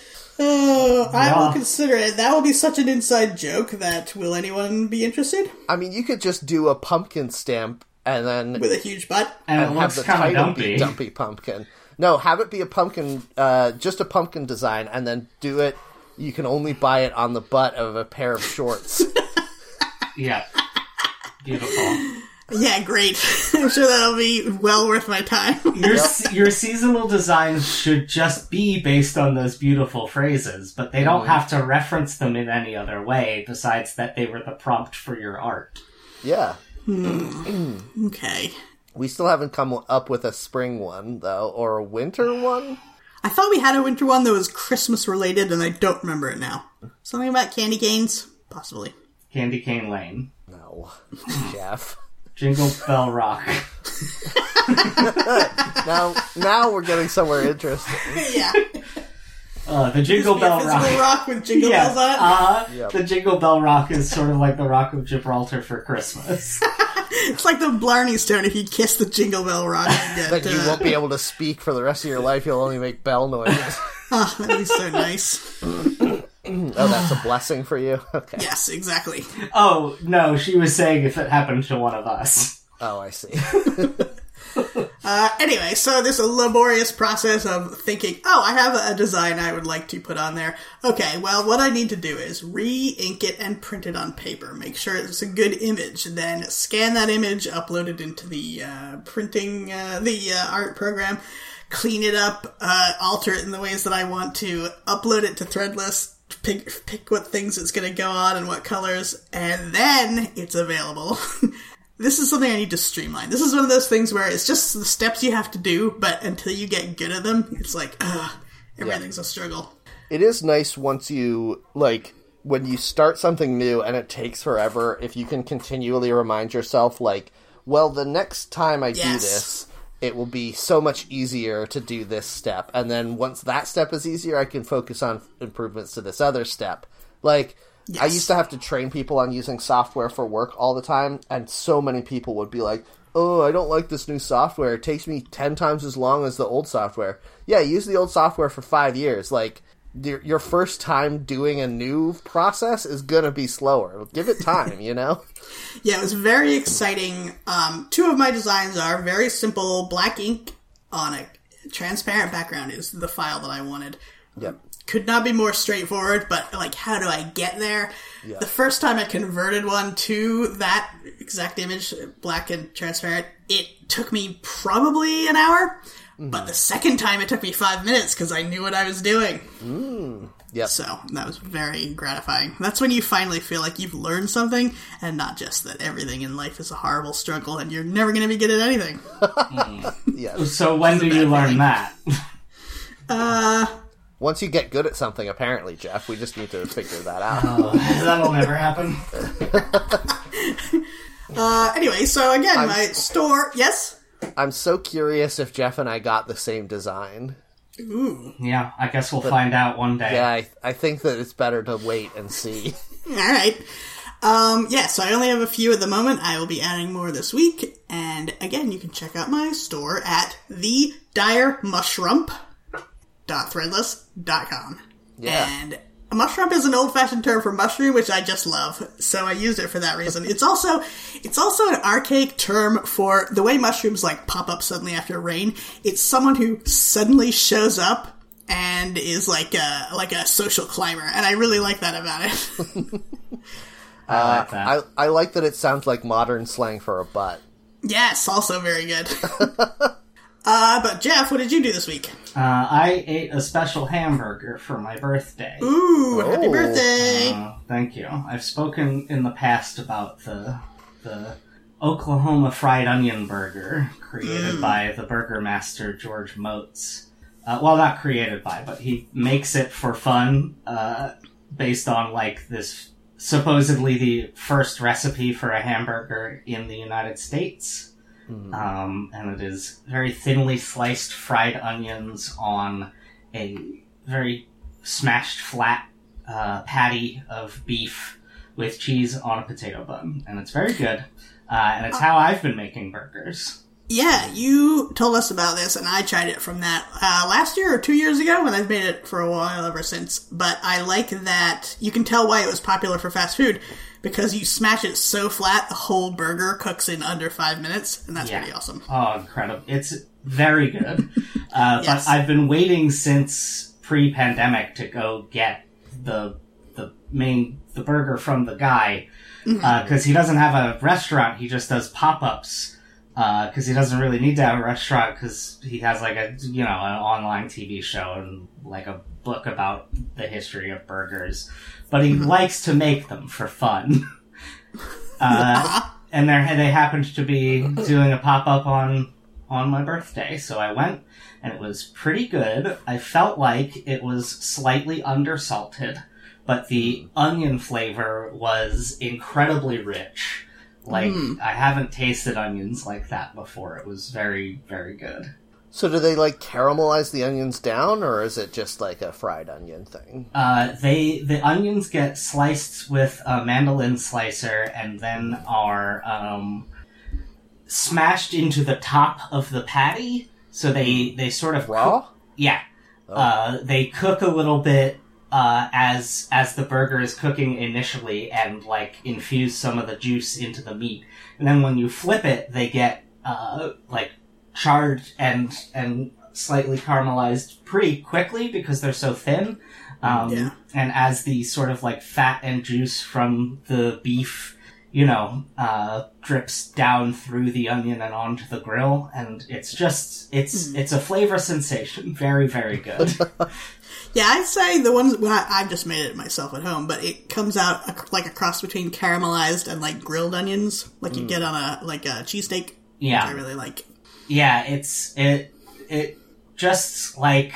Oh, I will consider it. That will be such an inside joke that will anyone be interested? I mean, you could just do a pumpkin stamp and then With a huge butt? and and have the title dumpy. be dumpy pumpkin. No, have it be a pumpkin, uh, just a pumpkin design, and then do it. You can only buy it on the butt of a pair of shorts. [laughs] Yeah, beautiful. Yeah, great. [laughs] I'm sure that'll be well worth my time. Your se- your seasonal designs should just be based on those beautiful phrases, but they don't mm-hmm. have to reference them in any other way besides that they were the prompt for your art. yeah, hmm. okay. we still haven't come up with a spring one though, or a winter one. I thought we had a winter one that was Christmas related, and I don't remember it now. Something about candy canes? Possibly. Candy Cane Lane, No, [laughs] Jeff. Jingle Bell Rock. [laughs] Now, now we're getting somewhere interesting. [laughs] yeah. Uh, the Jingle Bell Rock. rock with jingle Yeah, bells on it. uh, Yep. the Jingle Bell Rock is sort of like the Rock of Gibraltar for Christmas. [laughs] It's like the Blarney Stone if you kiss the jingle bell rock. You get, That you uh, won't be able to speak for the rest of your life. You'll only make bell noises. oh, that'd be so nice. [clears throat] Oh, that's a blessing for you. [laughs] Okay. Yes, exactly. oh, no, she was saying if it happened to one of us. Oh, I see. [laughs] Uh, anyway, so there's a laborious process of thinking, oh, I have a design I would like to put on there. Okay, well, what I need to do is re-ink it and print it on paper. Make sure it's a good image. Then scan that image, upload it into the uh, printing, uh, the uh, art program, clean it up, uh, alter it in the ways that I want to, upload it to Threadless, pick, pick what things it's going to go on and what colors, and then it's available. [laughs] This is something I need to streamline. This is one of those things where it's just the steps you have to do, but until you get good at them, it's like, ugh, everything's a struggle. it is nice once you like when you start something new and it takes forever if you can continually remind yourself like well the next time i do this it will be so much easier to do this step. And then once that step is easier i can focus on improvements to this other step. Like i used to have to train people on using software for work all the time and so many people would be like oh i don't like this new software. It takes me 10 times as long as the old software. Yeah use the old software for five years. Like your, your first time doing a new process is gonna be slower give it time you know [laughs] Yeah, it was very exciting. Um, two of my designs are very simple black ink on a transparent background is the file that I wanted. yep Could not be more straightforward, but like, how do I get there? The first time I converted one to that exact image, black and transparent, it took me probably an hour. But the second time it took me five minutes because I knew what I was doing. Yep. So that was very gratifying. That's when you finally feel like you've learned something and not just that everything in life is a horrible struggle and you're never going to be good at anything. [laughs] Yes. So when do you learn feeling. that? [laughs] Uh, Once you get good at something, apparently, Jeff, we just need to figure that out. Oh, [laughs] that'll never happen. uh, anyway, so again, my store. Yes? I'm so curious if Jeff and I got the same design. Ooh. Yeah, I guess we'll find out one day. Yeah, I, I think that it's better to wait and see. [laughs] All right. Um, yeah, so I only have a few at the moment. I will be adding more this week. And again, you can check out my store at the dire mushrump.threadless.com. Yeah. And a mushrump is an old-fashioned term for mushroom, which I just love. So I used it for that reason. It's also, it's also an archaic term for the way mushrooms like pop up suddenly after rain. It's someone who suddenly shows up and is like a, like a social climber. And I really like that about it. [laughs] I like uh, that. I, I like that it sounds like modern slang for a butt. Yes, also very good. [laughs] uh, but Jeff, what did you do this week? Uh, I ate a special hamburger for my birthday. Ooh, happy Oh. birthday! Uh, thank you. I've spoken in the past about the the Oklahoma fried onion burger created by the burger master George Motz. Uh, well, not created by, but he makes it for fun, uh, based on like this supposedly the first recipe for a hamburger in the United States. Um, and it is very thinly sliced fried onions on a very smashed flat uh, patty of beef with cheese on a potato bun, and it's very good. Uh, and it's how I've been making burgers. Yeah, you told us about this, and I tried it from that uh, last year or two years ago, and I've made it for a while ever since. But I like that you can tell why it was popular for fast food because you smash it so flat, the whole burger cooks in under five minutes, and that's Yeah. pretty awesome. Oh, incredible! It's very good. Uh, [laughs] Yes. But I've been waiting since pre-pandemic to go get the the main the burger from the guy because he doesn't have a restaurant. He just does pop-ups Uh, because he doesn't really need to have a restaurant because he has like a you know an online TV show and like a book about the history of burgers. But he mm-hmm. likes to make them for fun. [laughs] Uh, and there they happened to be doing a pop up on on my birthday, so I went, and it was pretty good. I felt like it was slightly undersalted, but the mm-hmm. onion flavor was incredibly rich. Like I haven't tasted onions like that before. It was very very good. So do they like caramelize the onions down, or is it just like a fried onion thing? Uh, they the onions get sliced with a mandolin slicer and then are um, smashed into the top of the patty. So they they sort of Raw? cook- yeah. Uh, they cook a little bit uh, as as the burger is cooking initially, and like infuse some of the juice into the meat. And then when you flip it, they get uh, like charred and and slightly caramelized pretty quickly because they're so thin. Um, Yeah. And as the sort of like fat and juice from the beef, you know, uh, drips down through the onion and onto the grill, and it's just it's it's a flavor sensation. [laughs] Very very good. [laughs] Yeah, I'd say the ones well, I, I've just made it myself at home, but it comes out a, like a cross between caramelized and like grilled onions, like you get on a like a cheesesteak. Yeah. I really like. yeah, it's it it just like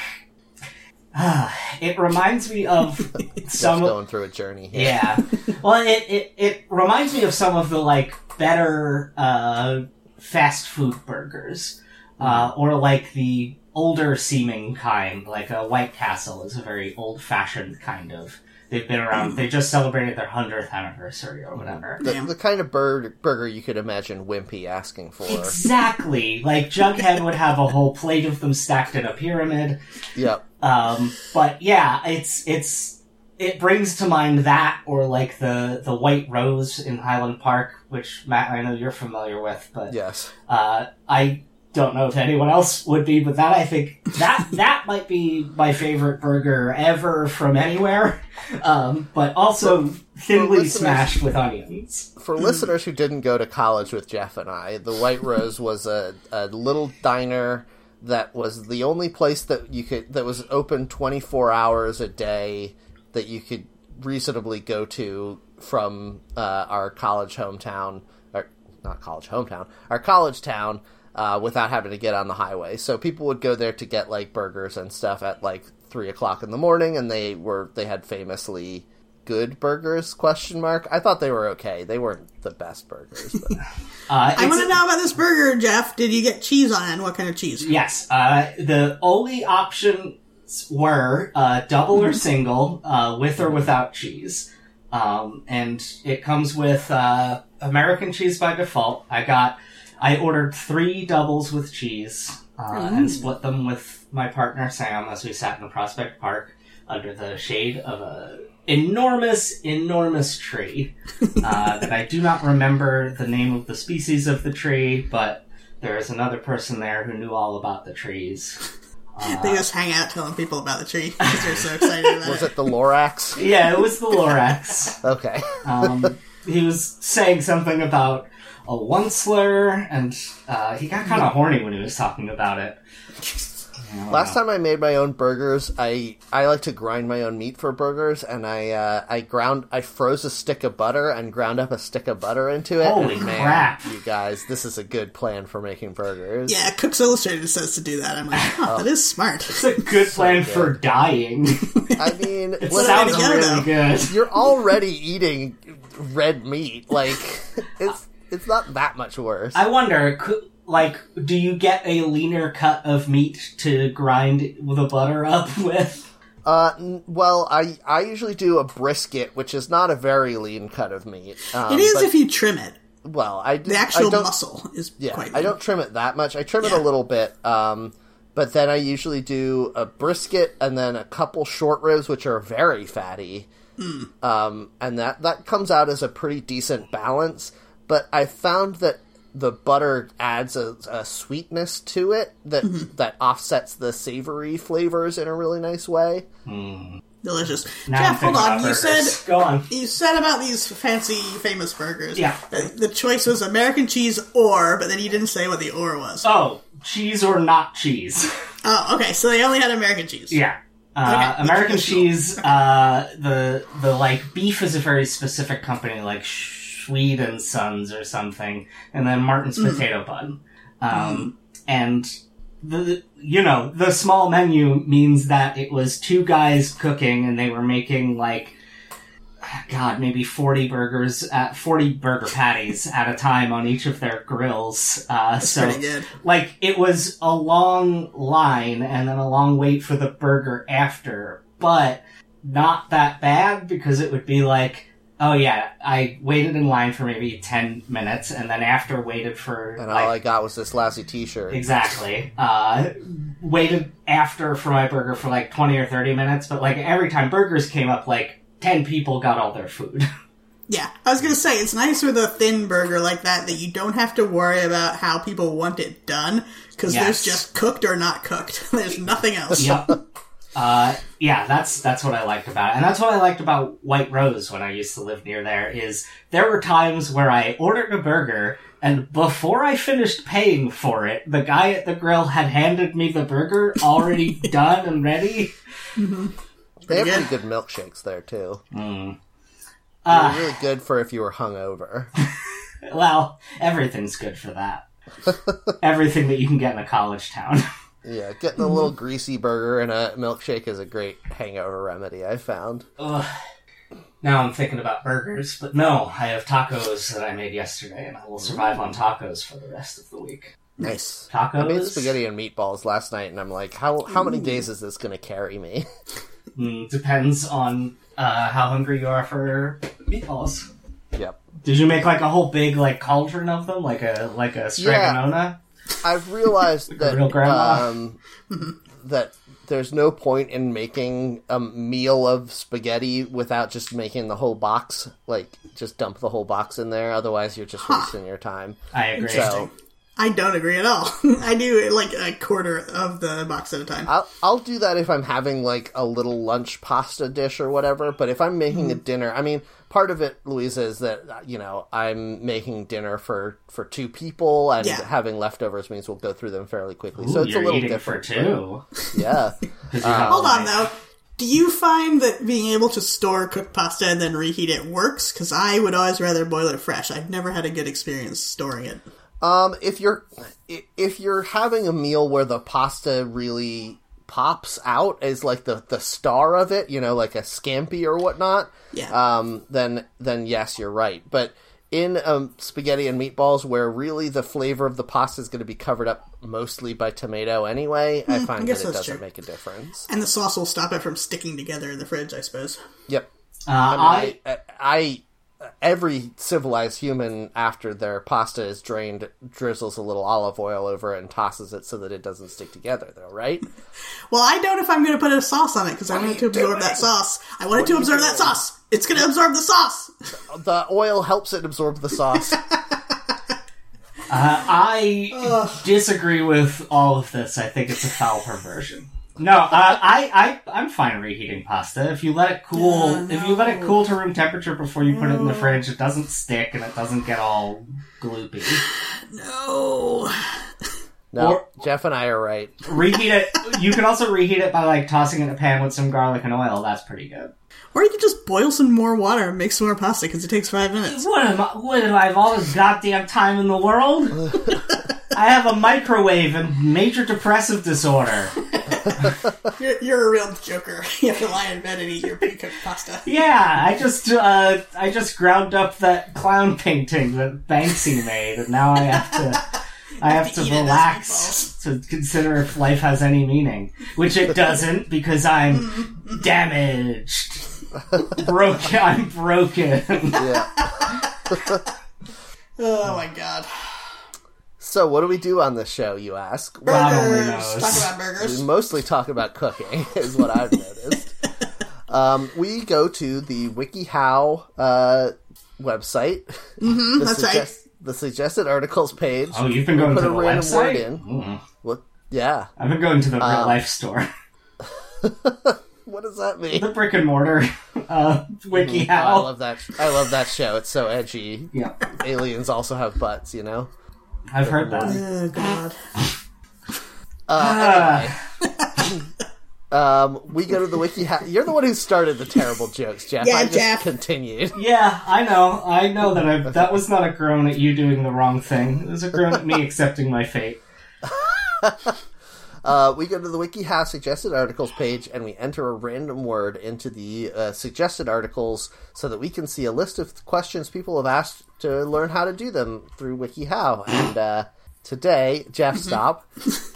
it reminds me of Jeff's [laughs] some going through a journey here. yeah. Well, it, it it reminds me of some of the like better uh, fast food burgers, uh, or like the older seeming kind, like a White Castle is a very old fashioned kind of. They've been around. They just celebrated their hundredth anniversary or whatever. The, Yeah. the kind of bird, burger you could imagine Wimpy asking for. Exactly. Like Jughead would have a whole plate of them stacked in a pyramid. Yep. Um, but yeah, it's it's it brings to mind that or like the the White Rose in Highland Park, which Matt I know you're familiar with, but Yes. uh, I don't know if anyone else would be, but that I think that that might be my favorite burger ever from anywhere. Um, but also thinly listeners- smashed with onions. For listeners who didn't go to college with Jeff and I, the White Rose was a, a little diner that was the only place that you could that was open 24 hours a day that you could reasonably go to from uh, our college hometown, or not college hometown, our college town, uh, without having to get on the highway. So people would go there to get like burgers and stuff at like three o'clock in the morning, and they were they had famously good burgers question mark i thought they were okay they weren't the best burgers but [laughs] Uh, I want to know about this burger, Jeff. Did you get cheese on it? and What kind of cheese? Yes. Uh, the only options were uh, double or single, uh, with or without cheese. Um, and it comes with uh, American cheese by default. I got, I ordered three doubles with cheese uh, and split them with my partner Sam as we sat in Prospect Park under the shade of a enormous, enormous tree [laughs] uh, that I do not remember the name of the species of the tree, but there is another person there who knew all about the trees. [laughs] They just hang out telling people about the tree because they're so excited about was it. it the lorax Yeah, it was the Lorax. [laughs] okay Um, he was saying something about a onceler, and uh, he got kind of horny when he was talking about it. Last time I made my own burgers, I I like to grind my own meat for burgers, and I uh, I ground I froze a stick of butter and ground up a stick of butter into it. Holy and man, crap. You guys, this is a good plan for making burgers. Yeah, Cooks Illustrated says to do that. I'm like, [laughs] oh, that is smart. It's a good plan for dying. [laughs] I mean, It sounds to really though. good. you're already eating red meat. Like [laughs] it's it's not that much worse. I wonder, could, like, do you get a leaner cut of meat to grind the butter up [laughs] with? Uh, n- well, I I usually do a brisket, which is not a very lean cut of meat. Um, It is but- if you trim it. well, I The actual I don't, muscle is Yeah, quite. I don't trim it that much. I trim it a little bit, um, but then I usually do a brisket and then a couple short ribs, which are very fatty, Hmm. um, and that that comes out as a pretty decent balance. But I found that the butter adds a, a sweetness to it that Mm-hmm. that offsets the savory flavors in a really nice way. delicious. Now Jeff, hold on. You burgers. said Go on. you said about these fancy famous burgers. Yeah. Uh, The choice was American cheese or, but then you didn't say what the or was. Oh, cheese or not cheese? [laughs] Oh, okay. So they only had American cheese. Yeah. Uh, Okay, American cheese, uh, the the like beef is a very specific company, like Schweid and Sons or something, and then Martin's Mm. potato bun. Um, and the you know the small menu means that it was two guys cooking, and they were making like. God, maybe forty burgers, at, forty burger patties at a time on each of their grills. Uh, so like it was a long line and then a long wait for the burger after, but not that bad because it would be like, oh yeah, I waited in line for maybe ten minutes and then after waited for And like all I got was this lousy T-shirt. exactly uh waited after for my burger for like twenty or thirty minutes, but like every time burgers came up, like ten people got all their food. [laughs] Yeah, I was gonna say it's nice with a thin burger like that that you don't have to worry about how people want it done because Yes. there's just cooked or not cooked. [laughs] there's nothing else. Yep. Uh, yeah, that's that's what I liked about it, and that's what I liked about White Rose when I used to live near there. Is there were times where I ordered a burger, and before I finished paying for it, the guy at the grill had handed me the burger already [laughs] done and ready. They have Yeah. pretty good milkshakes there too. Mm. They're Uh, really good for if you were hungover. [laughs] well, everything's good for that. [laughs] Everything that you can get in a college town. Yeah, getting a little greasy burger and a milkshake is a great hangover remedy. I found. Ugh. Now I'm thinking about burgers, but no, I have tacos that I made yesterday, and I will survive on tacos for the rest of the week. Nice. Tacos. I made spaghetti and meatballs last night, and I'm like, how how many days is this going to carry me? [laughs] Mm, depends on uh, how hungry you are for meatballs. yep. Did you make like a whole big like cauldron of them, like a like a Strega Nona? I've realized that um, [laughs] that there's no point in making a meal of spaghetti without just making the whole box. Like, just dump the whole box in there. Otherwise, you're just [laughs] wasting your time. I agree. So I don't agree at all. [laughs] I do like a quarter of the box at a time. I'll I'll do that if I'm having like a little lunch pasta dish or whatever. But if I'm making Mm-hmm. a dinner, I mean, part of it, Louisa, is that uh, you know I'm making dinner for for two people, and Yeah. having leftovers means we'll go through them fairly quickly. Ooh, so it's you're a little different. for two. Yeah, [laughs] 'Cause you have Hold on though. Do you find that being able to store cooked pasta and then reheat it works? Because I would always rather boil it fresh. I've never had a good experience storing it. Um, if you're if you're having a meal where the pasta really pops out as like the the star of it, you know, like a scampi or whatnot, Yeah. um, then then yes, you're right. But in um, spaghetti and meatballs, where really the flavor of the pasta is going to be covered up mostly by tomato anyway, I find guess that it doesn't true. make a difference. and the sauce will stop it from sticking together in the fridge, I suppose. Yep. Uh, I, I, I every civilized human after their pasta is drained drizzles a little olive oil over it and tosses it so that it doesn't stick together though right [laughs] Well, I don't if I'm going to put a sauce on it because I want it to absorb that sauce. I want it to absorb that sauce. It's going to absorb the sauce. [laughs] the oil helps it absorb the sauce [laughs] uh, I disagree with all of this. I think it's a foul perversion. No, uh, I, I, I'm fine reheating pasta. If you let it cool, Yeah, if you let it cool to room temperature before you put it in the fridge, it doesn't stick and it doesn't get all gloopy. No. no Or- jeff and i are right Reheat it. You can also reheat it by like tossing it in a pan with some garlic and oil. That's pretty good. Or you could just boil some more water and make some more pasta because it takes five minutes. What am I? What am I? Have all this goddamn time in the world? [laughs] I have a microwave and major depressive disorder. [laughs] You're, you're a real joker. [laughs] You have to lie in bed and eat your pre-cooked pasta. Yeah, I just uh, I just ground up that clown painting that Banksy made, and now I have to I have to as relax to consider if life has any meaning, which it doesn't because I'm damaged, broken. I'm broken. yeah [laughs] Oh my god. so what do we do on this show you ask God only Burgers. knows. Talk about burgers. we burgers. mostly talk about cooking [laughs] is what i've noticed um, we go to the wikihow uh, website mm-hmm, the, that's right. the suggested articles page Oh, you've been going put to a the random website. word in. Mm. what yeah I've been going to the real Um, life store, [laughs] [laughs] what does that mean the brick and mortar [laughs] uh, wiki Oh, I love that. I love that show. It's so edgy. Yeah, Aliens also have butts, you know. I've heard that. Oh god. Ah. [laughs] Um, we go to the wiki. Ha- You're the one who started the terrible jokes, Jeff. Yeah, I just Jeff. continued. Yeah, I know. I know that I that was not a groan at you doing the wrong thing. It was a groan at me accepting my fate. Uh, we go to the WikiHow suggested articles page and we enter a random word into the uh, suggested articles so that we can see a list of questions people have asked to learn how to do them through WikiHow. And uh, today, Jeff, stop.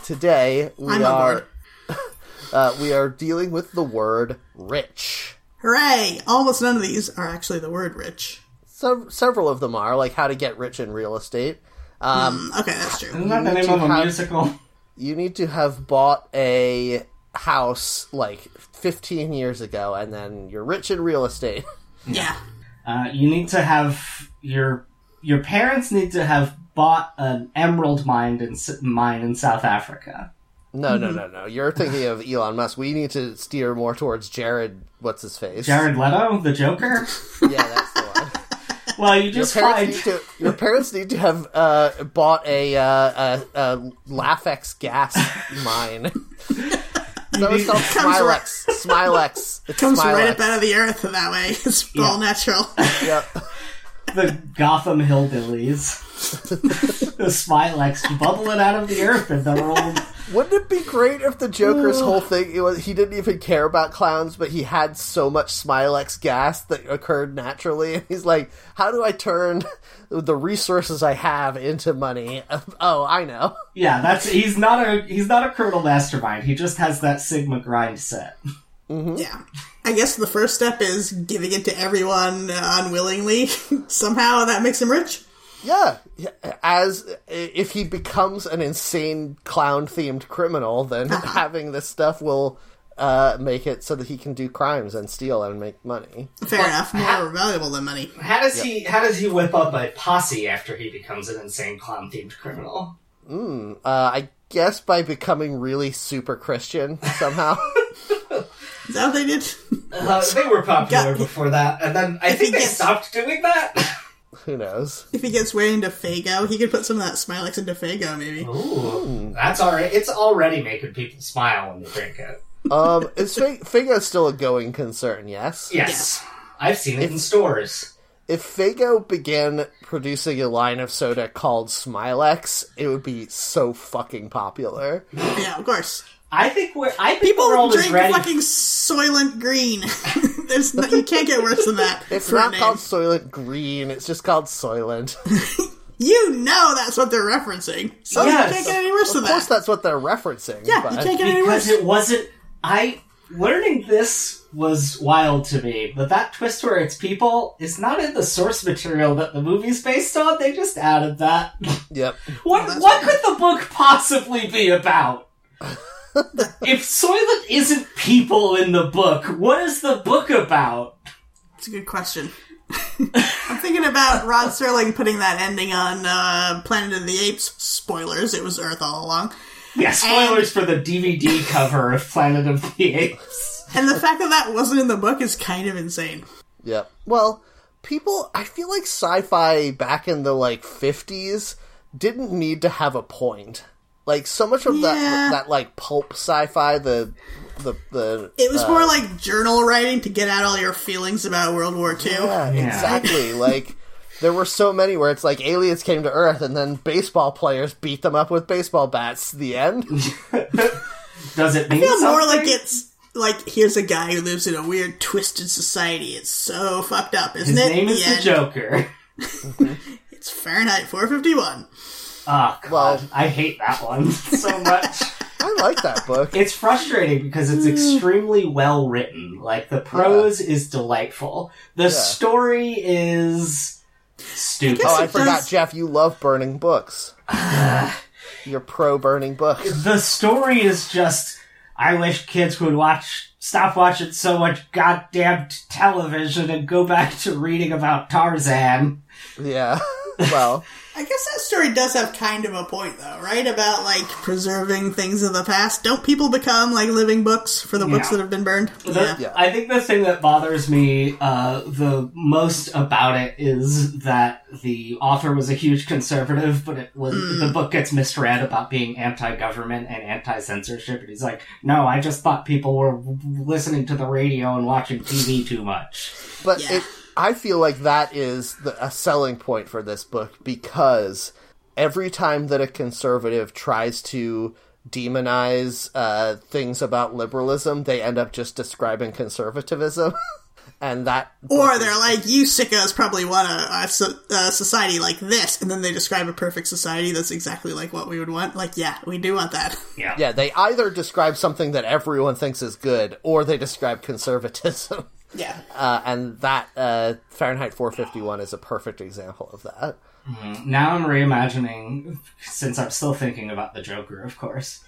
Today [laughs] we I'm are [laughs] uh, we are dealing with the word rich. Hooray! Almost none of these are actually the word rich. So, several of them are like how to get rich in real estate. Um, Okay, that's true. Isn't that the name of a have- musical? You need to have bought a house like 15 years ago and then you're rich in real estate [laughs] Yeah. Uh, you need to have your your parents need to have bought an emerald mine in mine in South Africa. no no no no you're thinking of elon musk we need to steer more towards jared what's his face Jared Leto, the Joker. [laughs] yeah that's the one Well, you your just parents, find need to, your parents need to have uh, bought a, uh, a, a Lafex gas [laughs] mine. No, it's called Smilex. Smilex. It's Comes Smilex. right up out of the earth that way. It's all natural. Yep. [laughs] the Gotham hillbillies. the Smilex bubbling out of the earth and they're all Wouldn't it be great if the Joker's whole thing was he didn't even care about clowns, but he had so much Smilex gas that occurred naturally, and [laughs] he's like, "How do I turn the resources I have into money?" [laughs] Oh, I know. Yeah, that's he's not a he's not a criminal mastermind. He just has that Sigma grind set. Yeah. I guess the first step is giving it to everyone uh, unwillingly. [laughs] Somehow that makes him rich. Yeah, as if he becomes an insane clown themed criminal, then [laughs] having this stuff will uh, make it so that he can do crimes and steal and make money. Fair enough. More valuable than money. How does he how does he whip up a posse after he becomes an insane clown themed criminal? Uh, I guess by becoming really super Christian somehow. [laughs] Is that what they did? [laughs] Uh, they were popular Got- before that, and then I If think he they gets- stopped doing that. [laughs] Who knows? if he gets way into Faygo, he could put some of that Smilex into Faygo, maybe. Ooh, that's already it's already making people smile when they drink it. Um, is F- Faygo still a going concern? Yes. Yes. I've seen it in stores. If Faygo began producing a line of soda called Smilex, it would be so fucking popular. Yeah, of course. I think we're. I think People the world is drink ready. fucking Soylent Green. [laughs] There's no, you can't get worse than that. [laughs] It's not name. called Soylent Green. It's just called Soylent. [laughs] You know that's what they're referencing. So Yes. you can't get any worse of than course, that's what they're referencing. Yeah, but you can't get any worse. because it wasn't. I learning this was wild to me, but that twist where it's people is not in the source material that the movie's based on. They just added that. Yep. What that's what could the book possibly be about? If Soylent isn't people in the book, what is the book about? It's a good question. [laughs] I'm thinking about Rod Serling putting that ending on uh, Planet of the Apes. Spoilers, it was Earth all along. Yeah, spoilers for the DVD cover of Planet of the Apes. And the fact that that wasn't in the book is kind of insane. Yep. Well, people, I feel like sci-fi back in the like fifties didn't need to have a point. Like so much of Yeah. that that like pulp sci-fi, the the the It was uh, more like journal writing to get out all your feelings about World War II. Yeah, Yeah. exactly. like there were so many where it's like aliens came to Earth and then baseball players beat them up with baseball bats. The end. [laughs] Does it mean I feel more like it's like here's a guy who lives in a weird, twisted society. It's so fucked up, isn't His it? name is The the. Joker. [laughs] It's Fahrenheit 451. Oh god, Well- I hate that one [laughs] so much. [laughs] I like that book. It's frustrating because it's hmm. extremely well written. Like the prose is delightful. The story is stupid. Oh, I it forgot, does- Jeff. You love burning books. [sighs] You're pro burning books. the story is just I wish kids would watch stop watching so much goddamn television and go back to reading about Tarzan. Yeah. [laughs] Well, I guess that story does have kind of a point, though, right? About like preserving things of the past. Don't people become like living books for the books that have been burned? The- Yeah. I think the thing that bothers me uh, the most about it is that the author was a huge conservative, but it was the book gets misread about being anti-government and anti-censorship, and he's like, "No, I just thought people were listening to the radio and watching TV too much." but Yeah. it, I feel like that is the, a selling point for this book because every time that a conservative tries to demonize uh, things about liberalism, they end up just describing conservatism, [laughs] and that Or they're like, you sickos probably want a, a, a society like this, and then they describe a perfect society that's exactly like what we would want. Like, yeah, we do want that. [laughs] Yeah, Yeah, they either describe something that everyone thinks is good, or they describe conservatism. [laughs] Yeah. Uh, and that uh, Fahrenheit 451 is a perfect example of that. now I'm reimagining, since I'm still thinking about the Joker, of course.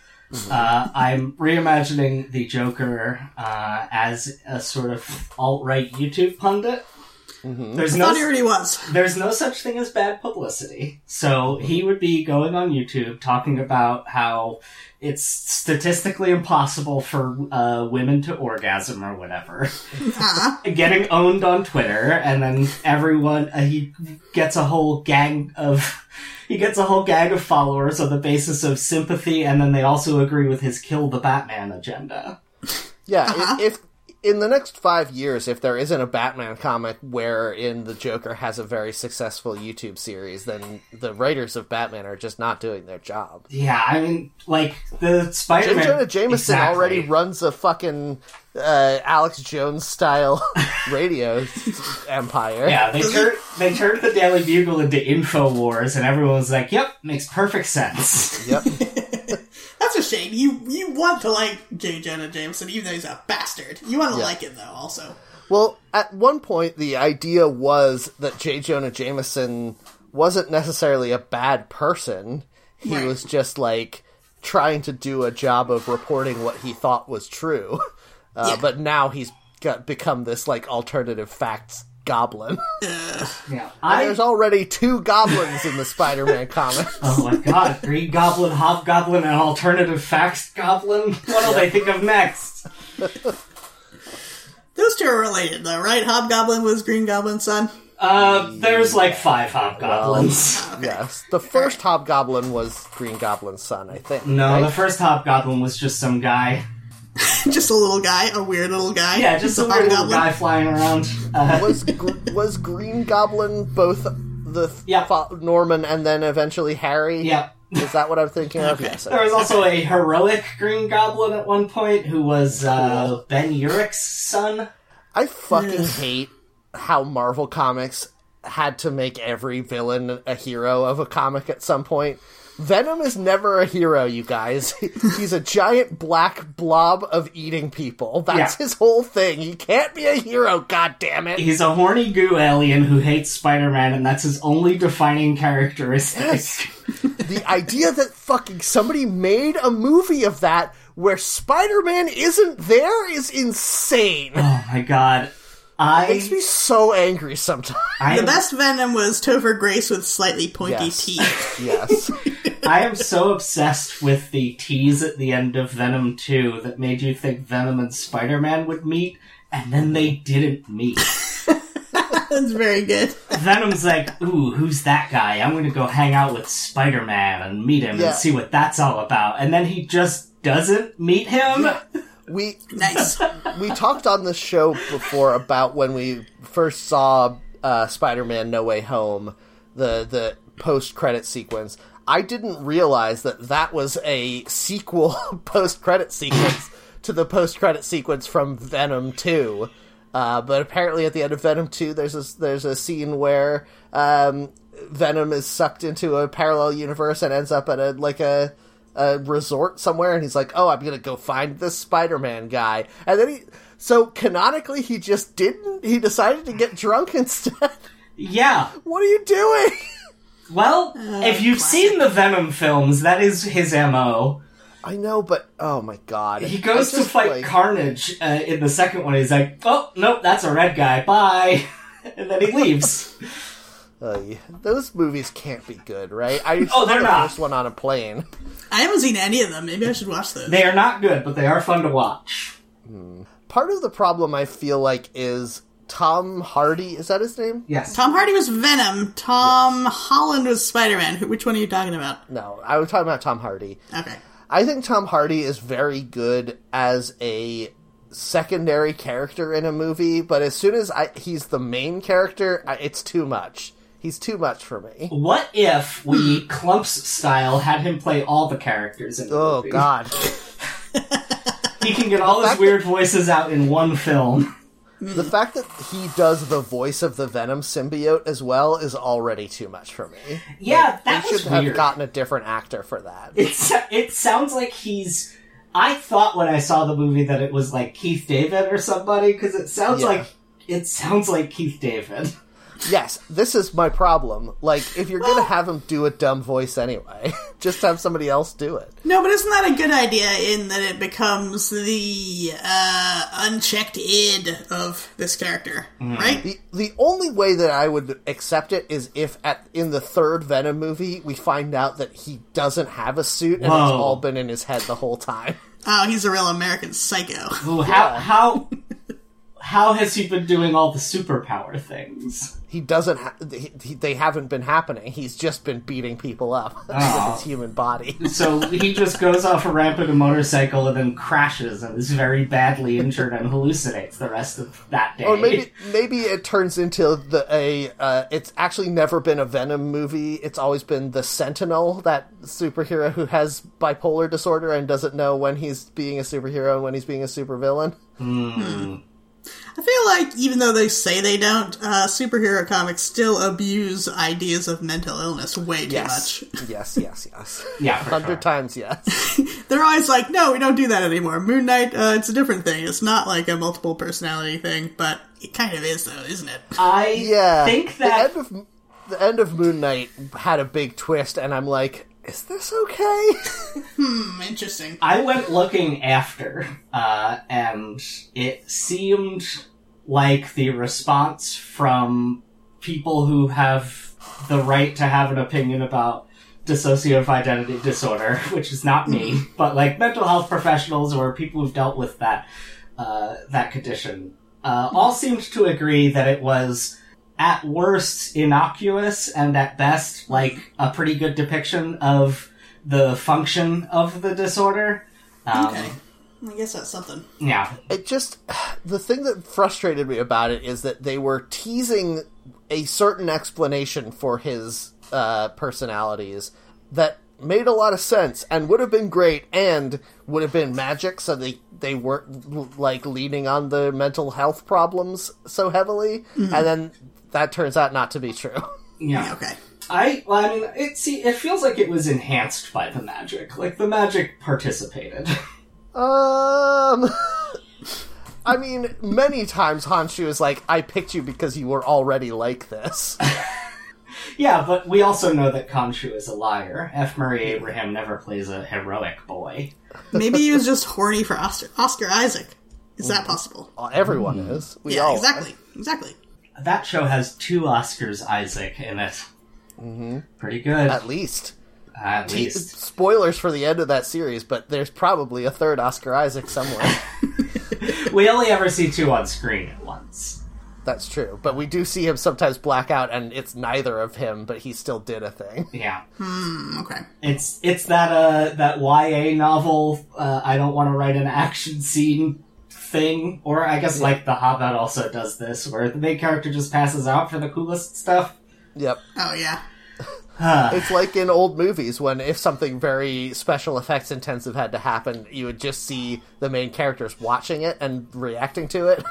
Uh, I'm reimagining the Joker uh, as a sort of alt right YouTube pundit. There's I no he already was. there's no such thing as bad publicity. So he would be going on YouTube talking about how it's statistically impossible for uh, women to orgasm or whatever. [laughs] Getting owned on Twitter, and then everyone uh, he gets a whole gang of [laughs] he gets a whole gang of followers on the basis of sympathy, and then they also agree with his kill the Batman agenda. Yeah, Uh-huh. if, if in the next five years, if there isn't a Batman comic wherein the Joker has a very successful YouTube series, then the writers of Batman are just not doing their job. Yeah, I mean, like the J. Spider-Man. Jonah Jameson Exactly. already runs a fucking uh, Alex Jones style [laughs] radio [laughs] empire. Yeah, they turned they turned the Daily Bugle into Infowars, and everyone was like, "Yep, makes perfect sense." Yep. [laughs] That's a shame. You you want to like J. Jonah Jameson, even though he's a bastard. You want to Yeah. like him, though, also. Well, at one point, the idea was that J. Jonah Jameson wasn't necessarily a bad person. He Right. was just like trying to do a job of reporting what he thought was true. [laughs] Uh, Yeah. But now he's got become this like alternative facts goblin. Yeah, I. There's already two goblins in the Spider-Man [laughs] comics. Oh my god, Green Goblin, Hobgoblin, and Alternative Facts Goblin. What'll they think of next? [laughs] Those two are related, though, right? Hobgoblin was Green Goblin's son. Uh, there's like five Hobgoblins. Yes, the first Hobgoblin was Green Goblin's son, I think. No, right? the first Hobgoblin was just some guy. [laughs] just a little guy, a weird little guy. Yeah, just a weird little hobgoblin. guy flying around. Uh, Was Gr- was Green Goblin both the th- Yeah. fa- Norman and then eventually Harry? yeah. Is that what I'm thinking of? [laughs] Yes. There was also a heroic Green Goblin at one point who was uh, Ben Urich's son. I fucking hate how Marvel Comics had to make every villain a hero of a comic at some point. Venom is never a hero, you guys. [laughs] He's a giant black blob of eating people. That's Yeah. his whole thing. He can't be a hero, god damn it. He's a horny goo alien who hates Spider-Man, and that's his only defining characteristic. Yes. the idea that fucking somebody made a movie of that where Spider-Man isn't there is insane. Oh my god. I, makes me so angry sometimes. I, The best Venom was Topher Grace with slightly pointy Yes. teeth. [laughs] yes. [laughs] I am so obsessed with the tease at the end of Venom 2 that made you think Venom and Spider-Man would meet, and then they didn't meet. [laughs] That's very good. Venom's like, ooh, who's that guy? I'm gonna go hang out with Spider Man and meet him Yeah. and see what that's all about. And then he just doesn't meet him. We Nice. [laughs] we talked on the show before about when we first saw uh, Spider-Man: No Way Home, the the post-credit sequence. I didn't realize that that was a sequel [laughs] post-credit sequence to the post-credit sequence from Venom Two. Uh, but apparently, at the end of Venom Two, there's a there's a scene where um, Venom is sucked into a parallel universe and ends up at a like a a resort somewhere, and he's like, "Oh, I'm gonna go find this Spider-Man guy," and then he. So canonically, he just didn't. He decided to get drunk [laughs] instead. Yeah. what are you doing? Well, if you've classic. seen the Venom films, that is his MO. I know, but oh my god, He goes to fight like- Carnage uh, in the second one. He's like, oh, nope, that's a red guy. Bye. [laughs] and then he leaves. [laughs] Uh, yeah, those movies can't be good, right? I Oh, they're the not. First one on a plane. I haven't seen any of them. Maybe I should watch those. they are not good, but they are fun to watch. Part of the problem I feel like is Tom Hardy. Is that his name? Yes. Tom Hardy was Venom. Tom Holland was Spider Man. Which one are you talking about? No, I was talking about Tom Hardy. Okay. I think Tom Hardy is very good as a secondary character in a movie, but as soon as I, he's the main character, I, it's too much. He's too much for me. What if we hmm. Klumps style had him play all the characters in the Oh movie? God! [laughs] He can get all his fact weird voices out in one film. The fact that he does the voice of the Venom symbiote as well is already too much for me. Yeah, that they was should have gotten a different actor for that. It's it sounds like he's. I thought when I saw the movie that it was like Keith David or somebody because it sounds Yeah. like it sounds like Keith David. Yes, this is my problem. Like, if you're gonna have him do a dumb voice anyway, [laughs] just have somebody else do it. No, but isn't that a good idea in that it becomes the uh, unchecked id of this character, right? The the only way that I would accept it is if at in the third Venom movie we find out that he doesn't have a suit and it's all been in his head the whole time. Oh, he's a real American psycho. Ooh, how how how has he been doing all the superpower things? He doesn't. Ha- he, he, they haven't been happening. He's just been beating people up Oh. [laughs] with his human body. So he just goes off a ramp in a motorcycle and then crashes and is very badly injured and hallucinates the rest of that day. Or maybe maybe it turns into the a. Uh, it's actually never been a Venom movie. It's always been the Sentinel, that superhero who has bipolar disorder and doesn't know when he's being a superhero and when he's being a supervillain. I feel like even though they say they don't, uh, superhero comics still abuse ideas of mental illness way too Yes, much. [laughs] yes, yes, yes. yeah, for Hundred sure. times, yes. [laughs] They're always like, no, we don't do that anymore. Moon Knight, uh, it's a different thing. It's not like a multiple personality thing, but it kind of is, though, isn't it? I Yeah, think that the end of the end of Moon Knight had a big twist, and I'm like, is this okay? [laughs] Hmm, interesting. I went looking after, uh, and it seemed like the response from people who have the right to have an opinion about dissociative identity disorder, which is not me, but like mental health professionals or people who've dealt with that uh, that condition, uh, all seemed to agree that it was at worst innocuous and at best like a pretty good depiction of the function of the disorder. Um, Okay. I guess that's something. Yeah. it just [sighs] the thing that frustrated me about it is that they were teasing a certain explanation for his uh, personalities that made a lot of sense and would have been great and would have been magic so they they weren't like leaning on the mental health problems so heavily and then that turns out not to be true Yeah. Okay. I well, I mean, it see, it feels like it was enhanced by the magic. Like the magic participated. [laughs] Um, [laughs] I mean, many times Khonshu is like, "I picked you because you were already like this." [laughs] yeah, but we also know that Khonshu is a liar. F. Murray Abraham never plays a heroic boy. Maybe he was just horny for Oscar, Oscar Isaac. Is that mm. possible? Uh, everyone mm. is. We Yeah, all are. exactly. Exactly. That show has two Oscars Isaac in it. Mm-hmm. Pretty good, At least. at least. Spoilers for the end of that series, but there's probably a third Oscar Isaac somewhere. [laughs] We only ever see two on screen at once. That's true. But we do see him sometimes black out, and it's neither of him, but he still did a thing. [laughs] Yeah, Okay. it's it's that uh that YA novel. Uh, I don't want to write an action scene thing, or I guess like The Hobbit also does this, where the main character just passes out for the coolest stuff. Yep. Oh yeah. [sighs] It's like in old movies when if something very special effects intensive had to happen, you would just see the main characters watching it and reacting to it.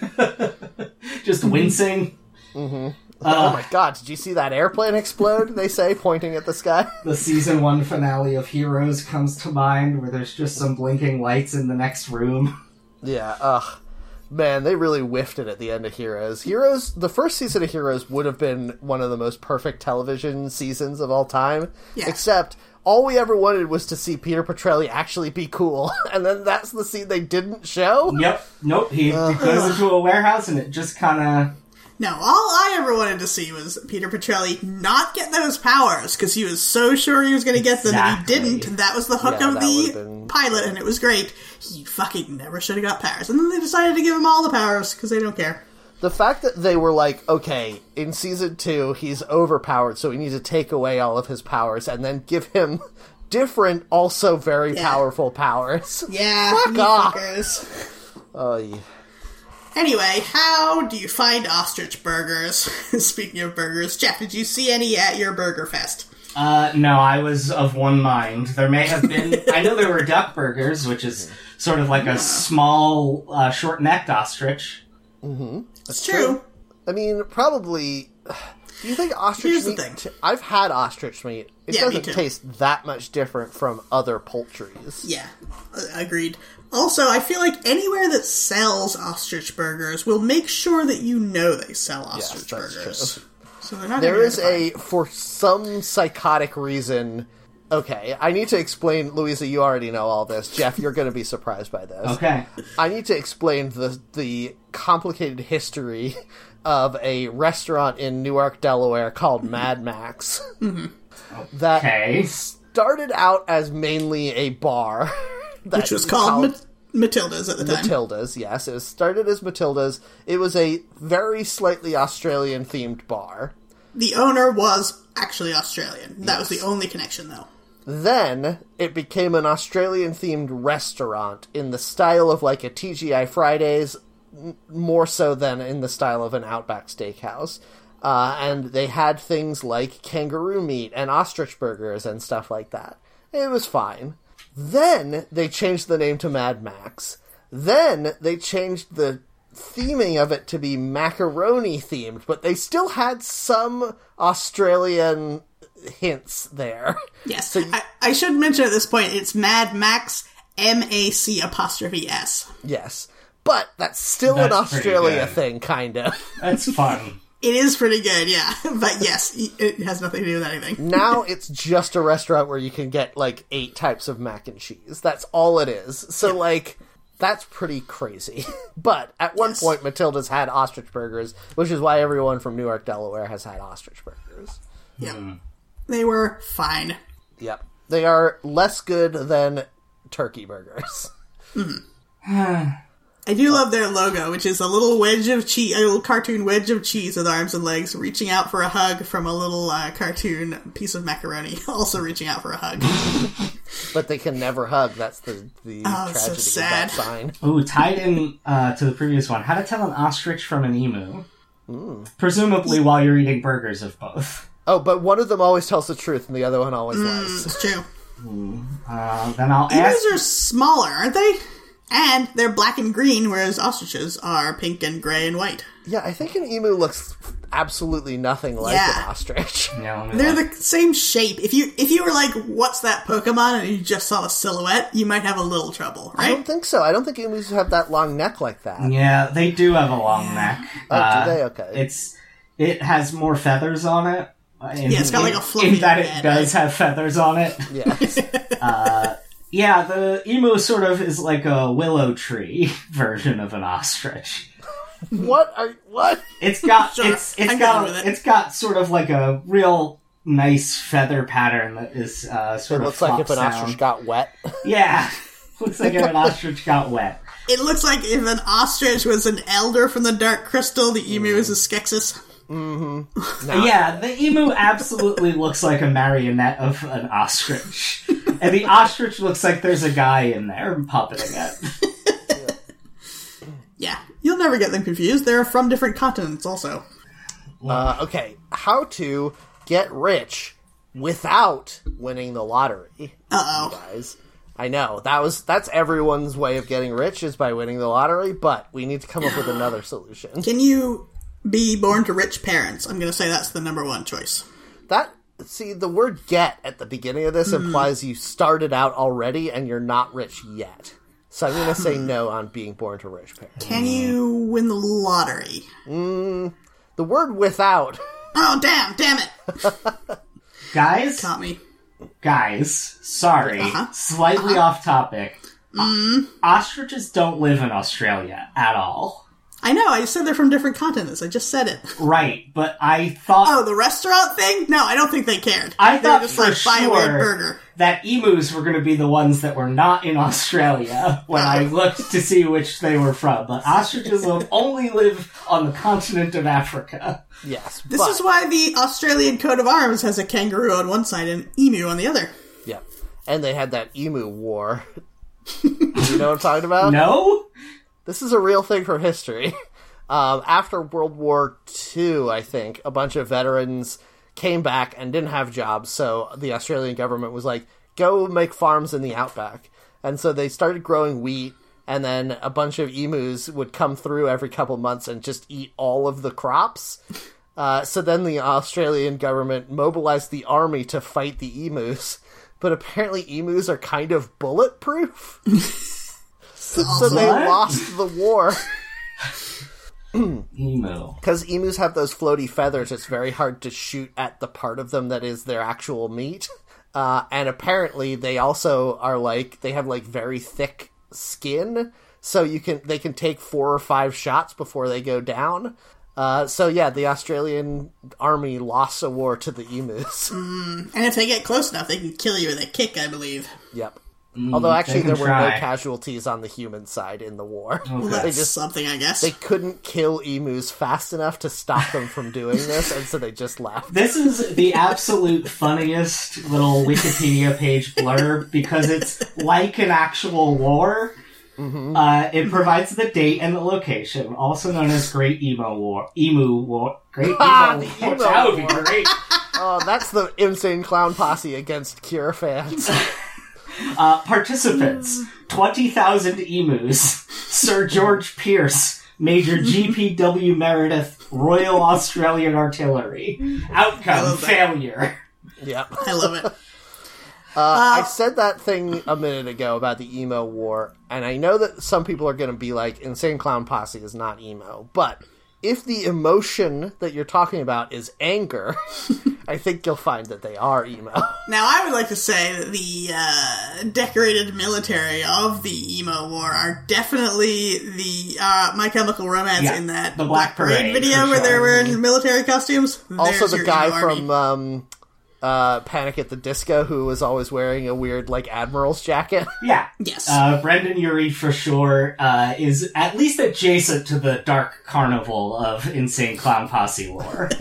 [laughs] Just mm-hmm. wincing. Mm-hmm. Uh, oh my god, did you see that airplane explode? They say, pointing at the sky. [laughs] The season one finale of Heroes comes to mind, where there's just some blinking lights in the next room. [laughs] Yeah, ugh. Man, they really whiffed it at the end of Heroes. Heroes, the first season of Heroes would have been one of the most perfect television seasons of all time. Yeah. Except, all we ever wanted was to see Peter Petrelli actually be cool. [laughs] And then that's the scene they didn't show? Yep. Nope. He, he goes into a warehouse and it just kind of. No, all I ever wanted to see was Peter Petrelli not get those powers because he was so sure he was going to get them and he didn't. And that was the hook Yeah, of the been- pilot, and it was great. He fucking never should have got powers, and then they decided to give him all the powers because they don't care. The fact that they were like, okay, in season two, he's overpowered, so we need to take away all of his powers and then give him [laughs] different, also very Yeah. powerful powers. Yeah, [laughs] Fuck off. fuckers. Oh, yeah. Anyway, how do you find ostrich burgers? [laughs] Speaking of burgers, Jeff, did you see any at your burger fest? Uh, no, I was of one mind. There may have been. [laughs] I know there were duck burgers, which is sort of like a small, uh, short necked ostrich. That's true. I mean, probably. [sighs] Do you think ostrich Here's the meat? thing. t- I've had ostrich meat. It Yeah, doesn't too. taste that much different from other poultries. Yeah, agreed. Also, I feel like anywhere that sells ostrich burgers will make sure that you know they sell ostrich that's burgers. true. So they're not. There gonna is be a for some psychotic reason. Okay, I need to explain. Louisa, you already know all this. Jeff, you're going to be surprised by this. Okay. I need to explain the the complicated history of a restaurant in Newark, Delaware called mm-hmm. Mad Max. [laughs] That Okay. started out as mainly a bar, [laughs] that which was called Ma- Matilda's at the time. Matilda's. Yes, it was started as Matilda's. It was a very slightly Australian themed bar. the owner was actually Australian. That was the only connection, though. Then it became an Australian themed restaurant in the style of like a TGI Fridays, more so than in the style of an Outback Steakhouse. Uh, and they had things like kangaroo meat and ostrich burgers and stuff like that. It was fine. Then they changed the name to Mad Max. Then they changed the theming of it to be macaroni themed, but they still had some Australian hints there. Yes, So you- I, I should mention at this point it's Mad Max M A C apostrophe S. Yes. But that's still an That's pretty Australia thing, kind of. That's fun. [laughs] It is pretty good, yeah. [laughs] But yes, it has nothing to do with anything. now [laughs] it's just a restaurant where you can get like eight types of mac and cheese. That's all it is. So, like, that's pretty crazy. [laughs] but at one Yes. point, Matilda's had ostrich burgers, which is why everyone from Newark, Delaware has had ostrich burgers. Yep. Hmm. They were fine. Yep. They are less good than turkey burgers. Mm-hmm. I do love their logo, which is a little wedge of cheese, a little cartoon wedge of cheese with arms and legs, reaching out for a hug from a little uh, cartoon piece of macaroni, [laughs] also reaching out for a hug. [laughs] but they can never hug. That's the the Oh, it's so tragedy of that sign. [laughs] Ooh, tied in uh, to the previous one. How to tell an ostrich from an emu? Presumably while you're eating burgers of both. Oh, but one of them always tells the truth, and the other one always lies. It's true. Uh, then I'll Emus ask. are smaller, aren't they? And they're black and green, whereas ostriches are pink and gray and white. Yeah, I think an emu looks absolutely nothing like Yeah. an ostrich. [laughs] Yeah, They're look. the same shape. If you if you were like, "What's that Pokemon?" and you just saw a silhouette, you might have a little trouble, I don't think so. I don't think emus have that long neck like that. Yeah, they do have a long neck. Oh, Uh, do they? Okay. It's it has more feathers on it. uh, In, Yeah, it's got like a fluffy in that it head, does have feathers on it. Yes. [laughs] Yeah, the emu sort of is like a willow tree [laughs] version of an ostrich. [laughs] what are what? It's got Sure, it's it's I'm got it. it's got sort of like a real nice feather pattern that is uh, It sort of looks like if an flops ostrich got wet. [laughs] Yeah, looks like if an ostrich got wet. It looks like if an ostrich was an elder from the Dark Crystal, the emu is a Skeksis. Yeah, the emu absolutely looks like a marionette of an ostrich. And the ostrich looks like there's a guy in there puppeting it. [laughs] Yeah, you'll never get them confused. They're from different continents, also. Uh, okay, how to get rich without winning the lottery, Uh oh. guys? I know that was that's everyone's way of getting rich is by winning the lottery, but we need to come up with another solution. Can you be born to rich parents? I'm going to say that's the number one choice. That see the word "get" at the beginning of this mm-hmm. implies you started out already and you're not rich yet. So I'm going to say no on being born to rich parents. Can you win the lottery? Mm, the word "without." Oh, damn, damn it. [laughs] Guys, Caught me. guys, sorry, Uh-huh. slightly uh-huh. off topic. O- Ostriches don't live in Australia at all. I know, I said they're from different continents. I just said it. Right, but I thought Oh, the restaurant thing? No, I don't think they cared. I they thought just for like, buy a sure burger. that emus were going to be the ones that were not in Australia when I [laughs] looked to see which they were from. But ostriches will [laughs] only live on the continent of Africa. Yes, This but, is why the Australian coat of arms has a kangaroo on one side and emu on the other. yeah, and they had that emu war. [laughs] you know what I'm talking about? No? This is a real thing from history. [laughs] Um, after World War II, I think, a bunch of veterans came back and didn't have jobs, so the Australian government was like, go make farms in the outback. And so they started growing wheat, and then a bunch of emus would come through every couple months and just eat all of the crops. [laughs] Uh, so then the Australian government mobilized the army to fight the emus. But apparently, emus are kind of bulletproof. [laughs] so, so they lost the war. [clears throat] Emu. Because emus have those floaty feathers, it's very hard to shoot at the part of them that is their actual meat. Uh, and apparently, they also are like they have like very thick skin, so you can they can take four or five shots before they go down. Uh, so yeah, the Australian army lost a war to the emus. And if they get close enough, they can kill you with a kick, I believe. yep. Although actually, there were no casualties on the human side in the war. [laughs] Well, Okay. that's They just something, I guess. they couldn't kill emus fast enough to stop them from doing this, and so they just left. This is the absolute funniest little Wikipedia page blurb because it's like an actual war. Uh, it provides the date and the location, also known as Great Emo War. Emu War. Great [laughs] Emo Ah, War. Emo that would be great. Oh, that's the insane clown posse against Cure fans. [laughs] Uh, participants hmm. 20,000 emus. Sir George Pearce. Major [laughs] GPW Meredith, Royal Australian Artillery. Hmm. Outcome failure. yep. [laughs] I love it. [laughs] Uh, uh, I said that thing a minute ago about the emo war, and I know that some people are going to be like, Insane Clown Posse is not emo, but if the emotion that you're talking about is anger, [laughs] I think you'll find that they are emo. Now, I would like to say that the uh, decorated military of the emo war are definitely the uh, My Chemical Romance Yeah, in that the Black Parade, video for where they're sure. wearing military costumes. also, There's the guy from um, uh, Panic at the Disco who was always wearing a weird, like, Admiral's jacket. [laughs] Yeah. Yes. Uh, Brendon Urie for sure uh, is at least adjacent to the dark carnival of insane clown posse lore. [laughs]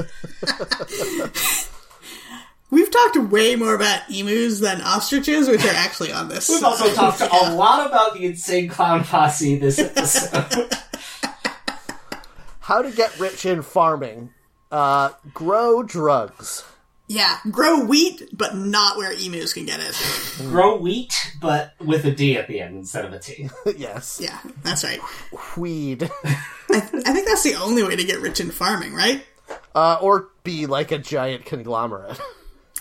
We've talked way more about emus than ostriches, which are actually on this. We've also talked a [laughs] lot about the insane clown posse this episode. How to get rich in farming. Uh, grow drugs. Yeah, grow wheat, but not where emus can get it. Grow wheat, but with a D at the end instead of a T. [laughs] yes. Yeah, that's right. Weed. I, I think that's the only way to get rich in farming, right? Uh, or be like a giant conglomerate.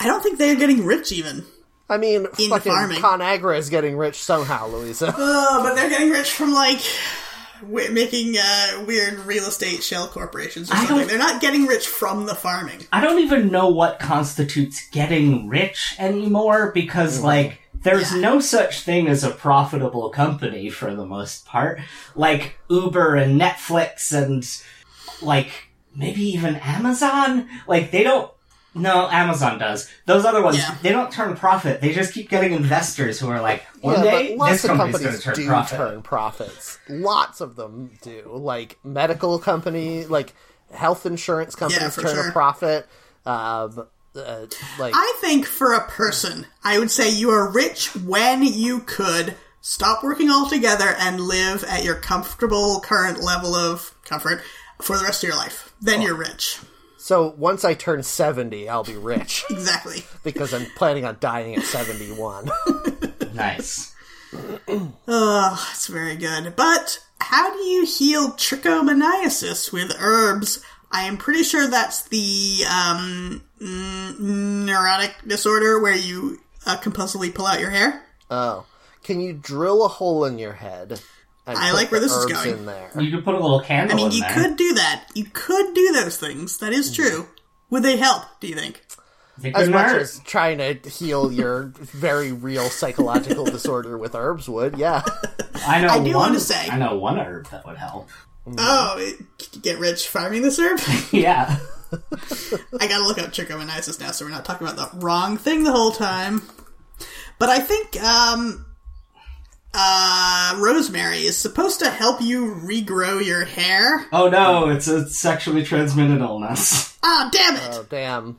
I don't think they're getting rich even. I mean, In fucking farming. ConAgra is getting rich somehow, Louisa. Oh, but they're getting rich from like wi- making uh, weird real estate shell corporations or I something. don't- They're not getting rich from the farming. I don't even know what constitutes getting rich anymore because, like, there's Yeah. no such thing as a profitable company for the most part. Like Uber and Netflix and, like, maybe even Amazon. Like, they don't. No, Amazon does. Those other ones, Yeah. they don't turn profit. They just keep getting investors who are like, one yeah, day, lots this of company's going companies to turn do profit. turn profits. Lots of them do. Like medical company, like health insurance companies for turn sure. a profit. Um, uh, like I think for a person, I would say you are rich when you could stop working altogether and live at your comfortable current level of comfort for the rest of your life. Then you're rich. So. Once I turn seventy, I'll be rich [laughs] Exactly. because I'm planning on dying at seventy-one. [laughs] Nice. Oh, it's very good. But how do you heal trichomoniasis with herbs? I am pretty sure that's the um, mm, neurotic disorder where you uh, compulsively pull out your hair. oh, can you drill a hole in your head? And I put like where the this is going. In there. You could put a little candle I mean, in you there. could do that. You could do those things. That is true. Would they help? Do you think? As much hurt. as trying to heal your very real psychological [laughs] disorder with herbs would, yeah. [laughs] I know I do one, wanna say- I know one herb that would help. Oh, it, could you get rich farming this herb? [laughs] yeah. I gotta look up trichomoniasis now, so we're not talking about the wrong thing the whole time. But I think um, uh, rosemary is supposed to help you regrow your hair. Oh no, it's a sexually transmitted illness. Oh, [laughs] damn it! Oh damn.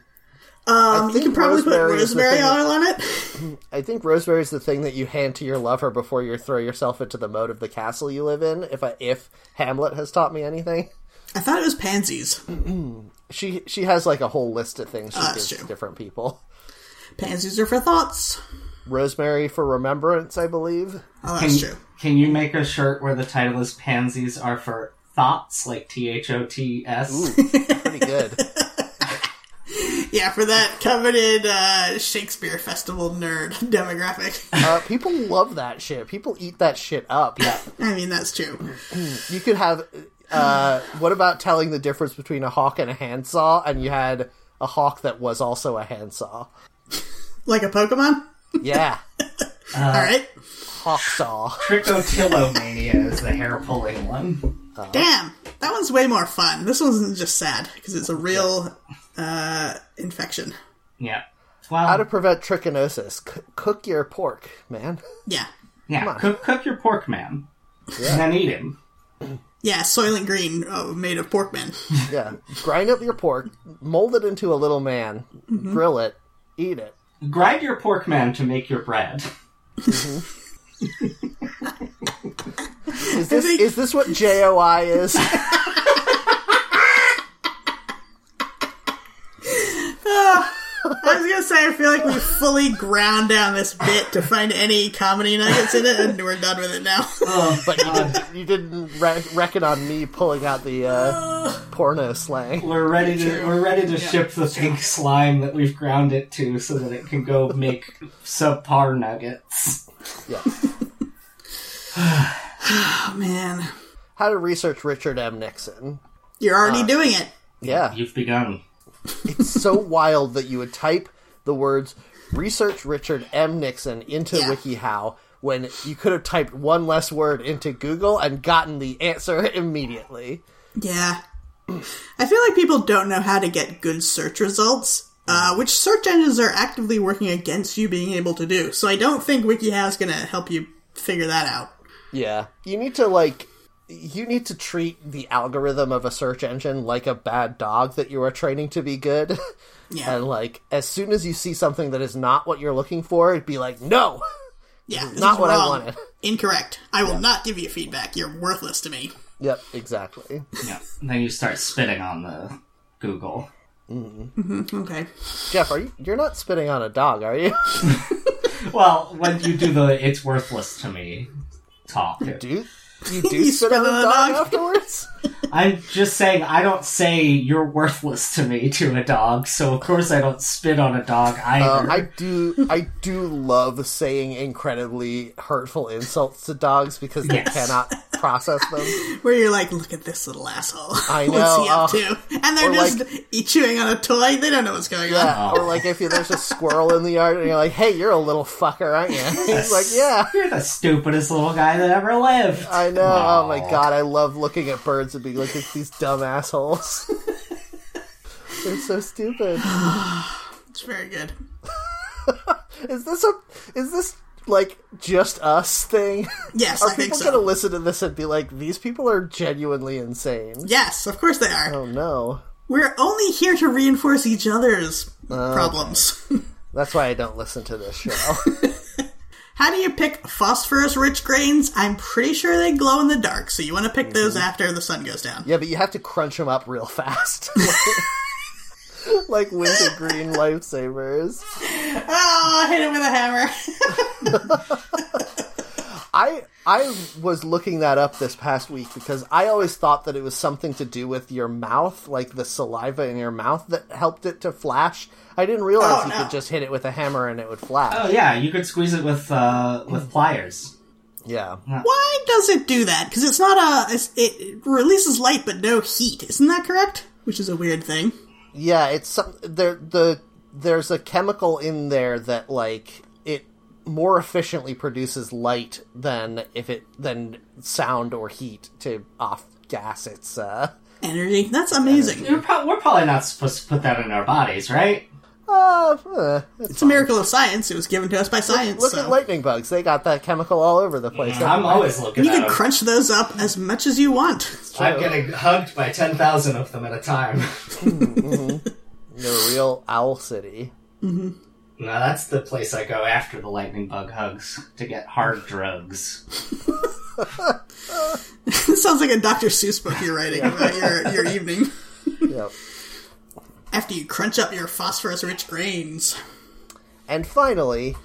um, you can probably put rosemary is the rosemary thing that- oil on it. I think rosemary is the thing that you hand to your lover before you throw yourself into the moat of the castle you live in. If I, if Hamlet has taught me anything, I thought it was pansies. [clears throat] she she has like a whole list of things she that's gives true. different people. Pansies are for thoughts. Rosemary for remembrance, I believe. Oh, Can, that's true. can you make a shirt where the title is Pansies are for thoughts, like T H O T S? [laughs] Pretty good. Yeah, for that coveted uh, Shakespeare Festival nerd [laughs] demographic. Uh, people love that shit. People eat that shit up. Yeah. I mean, that's true. [clears throat] You could have. Uh, what about telling the difference between a hawk and a handsaw? And you had a hawk that was also a handsaw. Like a Pokemon? Yeah, [laughs] uh, Alright. hawk saw. Trichotillomania is the hair pulling one. Uh-huh. Damn, that one's way more fun. This one's just sad because it's a real uh, infection. Yeah. Well, How to prevent trichinosis? C- cook your pork, man. Yeah, yeah. Cook, cook your pork man. And then eat him. yeah, Soylent Green oh, made of pork man. Yeah, grind up your pork, mold it into a little man, mm-hmm. grill it, eat it. Grind your pork man to make your bread. Is this think- is this what JOI is? [laughs] [laughs] I was gonna say, I feel like we fully ground down this bit to find any comedy nuggets in it, and we're done with it now. [laughs] but you didn't, you didn't re- reckon on me pulling out the uh, porno slang. We're ready to we're ready to ship the pink slime that we've ground it to so that it can go make subpar nuggets. Yeah. [sighs] oh man, How to research Richard M. Nixon. you're already doing it. Yeah, You've begun. It's so wild that you would type the words "research Richard M. Nixon" into Yeah. WikiHow when you could have typed one less word into Google and gotten the answer [laughs] immediately. Yeah, I feel like people don't know how to get good search results. Uh, which search engines are actively working against you being able to do. So I don't think WikiHow is going to help you figure that out. Yeah, you need to like you need to treat the algorithm of a search engine like a bad dog that you are training to be good. Yeah. And like as soon as you see something that is not what you're looking for, it'd be like, "No." Yeah, this not is what I wrong. wanted. Incorrect. I will not give you feedback. You're worthless to me. Yep, exactly. Yeah. And then you start spitting on the Google. Mm-hmm. Okay. Jeff, are you you're not spitting on a dog, are you? [laughs] Well, when you do the "it's worthless to me" talk, do you, [laughs] do You spit on a dog, afterwards? [laughs] I'm just saying I don't say you're worthless to me to a dog, so of course I don't spit on a dog either. Uh, I do I do love saying incredibly hurtful insults to dogs because they Yes. cannot process them. [laughs] Where you're like, look at this little asshole. I know. What's he up uh, to? And they're just like- chewing on a toy. They don't know what's going on. Or like if you, there's a squirrel in the yard and you're like, "Hey, you're a little fucker, aren't you?" He's like, "Yeah." You're the stupidest little guy that ever lived. I [laughs] know. Oh my god, I love looking at birds and being like, "It's these dumb assholes." [laughs] They're so stupid. [sighs] It's very good. [laughs] Is this a? Is this like just us thing? Yes, Are I think people so. gonna listen to this and be like, "These people are genuinely insane"? Yes, of course they are. Oh no. We're only here to reinforce each other's Oh, problems. That's why I don't listen to this show. How do you pick phosphorus rich grains? I'm pretty sure they glow in the dark, so you want to pick those Mm-hmm. after the sun goes down. yeah, but you have to crunch them up real fast. [laughs] like wintergreen [laughs] lifesavers. Oh, hit it with a hammer. [laughs] I I was looking that up this past week because I always thought that it was something to do with your mouth, like the saliva in your mouth that helped it to flash. I didn't realize Oh, you no. could just hit it with a hammer and it would flash. Oh yeah, you could squeeze it with uh, with pliers. Yeah. Why does it do that? Because it's not a. It's, it releases light but no heat. Isn't that correct? Which is a weird thing. Yeah, it's some there the there's a chemical in there that like it more efficiently produces light than if it than sound or heat to off gas its uh Energy. That's amazing. We're, pro- we're probably not supposed to put that in our bodies, right? uh, uh it's It's a miracle of science. It was given to us by science. Look so. at lightning bugs. They got that chemical all over the place. I'm always looking You at can them. crunch those up as much as you want. I'm getting hugged by ten thousand of them at a time. [laughs] the real Owl City. No, that's the place I go after the lightning bug hugs to get hard drugs. This [laughs] sounds like a Dr. Seuss book you're writing about your, your evening. Yep. After you crunch up your phosphorus rich grains. And finally,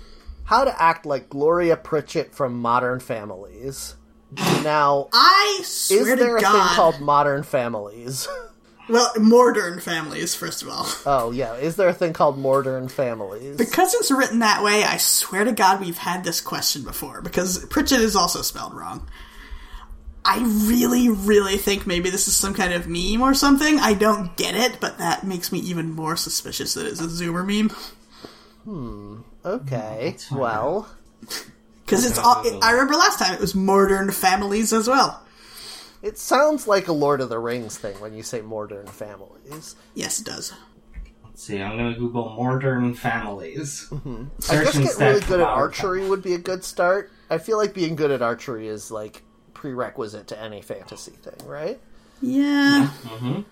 how to act like Gloria Pritchett from Modern Families. [sighs] Now, I swear is there to a God. thing called Modern Families? [laughs] well, modern families, first of all. Oh yeah, is there a thing called Modern Families? Because it's written that way, I swear to God we've had this question before, because Pritchett is also spelled wrong. I really, really think maybe this is some kind of meme or something. I don't get it, but that makes me even more suspicious that it's a Zoomer meme. Hmm. Okay, well, Because it's all. I remember last time it was modern families as well. It sounds like a Lord of the Rings thing when you say Modern Families. Yes, it does. Let's see, I'm gonna Google modern families. Mm-hmm. I guess getting really good at archery would be a good start. I feel like being good at archery is like prerequisite to any fantasy thing, right? Yeah. Mm-hmm.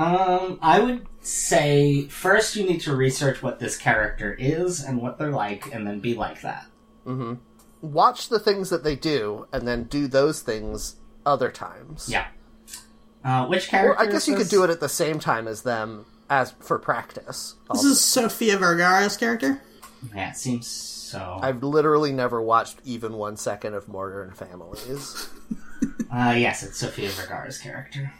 Um, I would say first you need to research what this character is and what they're like, and then be like that. Mm-hmm. Watch the things that they do, and then do those things other times. Yeah. Uh, which character? Or I guess you could do it at the same time as them as for practice. This is Sofia Vergara's character. Yeah, it seems so. I've literally never watched even one second of Modern Families. [laughs] Uh, yes, it's Sofia Vergara's character.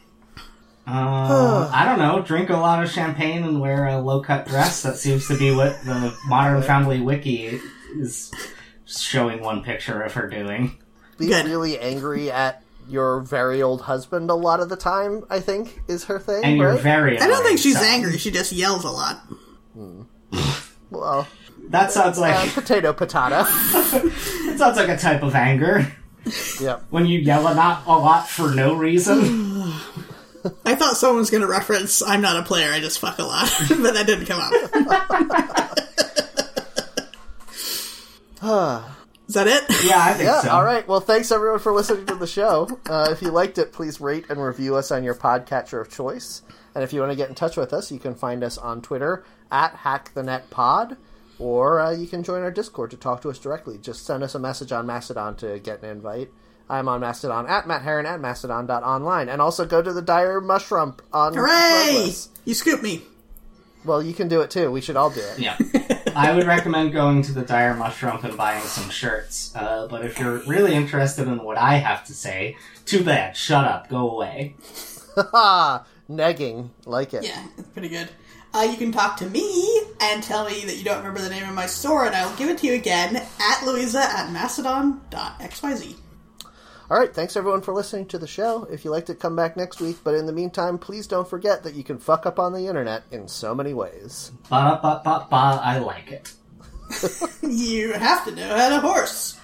Uh, [sighs] I don't know. Drink a lot of champagne and wear a low cut dress. That seems to be what the Modern Family Wiki is showing one picture of her doing. Be really angry at your very old husband a lot of the time, I think, is her thing, And you're very. I don't think she's so- angry. She just yells a lot. well, That sounds uh, like potato patata. [laughs] it sounds like a type of anger yep. when you yell a lot, a lot for no reason. [sighs] I thought someone was going to reference "I'm not a player, I just fuck a lot," [laughs] but that didn't come up. [laughs] [sighs] Is that it? Yeah, I think Yeah, so. all right. Well, thanks everyone for listening to the show. Uh, if you liked it, please rate and review us on your podcatcher of choice. And if you want to get in touch with us, you can find us on Twitter at HackTheNetPod, or uh, you can join our Discord to talk to us directly. Just send us a message on Mastodon to get an invite. I'm on Mastodon at Matt Heron at Mastodon.online. And also go to the Dire Mushroom on Hooray! Threadless. You scoop me. Well, you can do it too. We should all do it. Yeah. [laughs] I would recommend going to the Dire Mushroom and buying some shirts. Uh, but if you're really interested in what I have to say, too bad. Shut up. Go away. Ha! [laughs] Negging. Like it. Yeah, it's pretty good. Uh, you can talk to me and tell me that you don't remember the name of my store, and I'll give it to you again at Louisa at mastodon.xyz. All right, thanks everyone for listening to the show. If you liked it, come back next week. But in the meantime, please don't forget that you can fuck up on the internet in so many ways. Ba ba ba ba. I like it. [laughs] You have to know how to horse.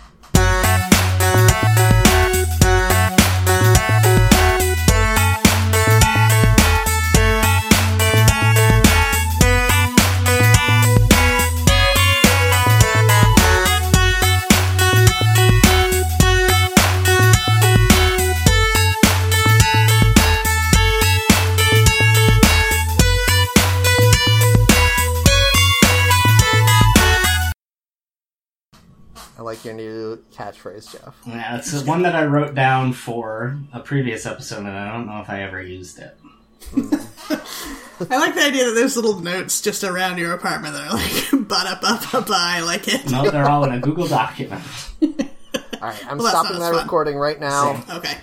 Your new catchphrase, Jeff. Yeah, it's one that I wrote down for a previous episode, and I don't know if I ever used it. [laughs] I like the idea that there's little notes just around your apartment that are like, ba da ba ba ba, I like it. No, they're all in a Google document. [laughs] All right, I'm Well, stopping not my fun. recording right now. Same. Okay.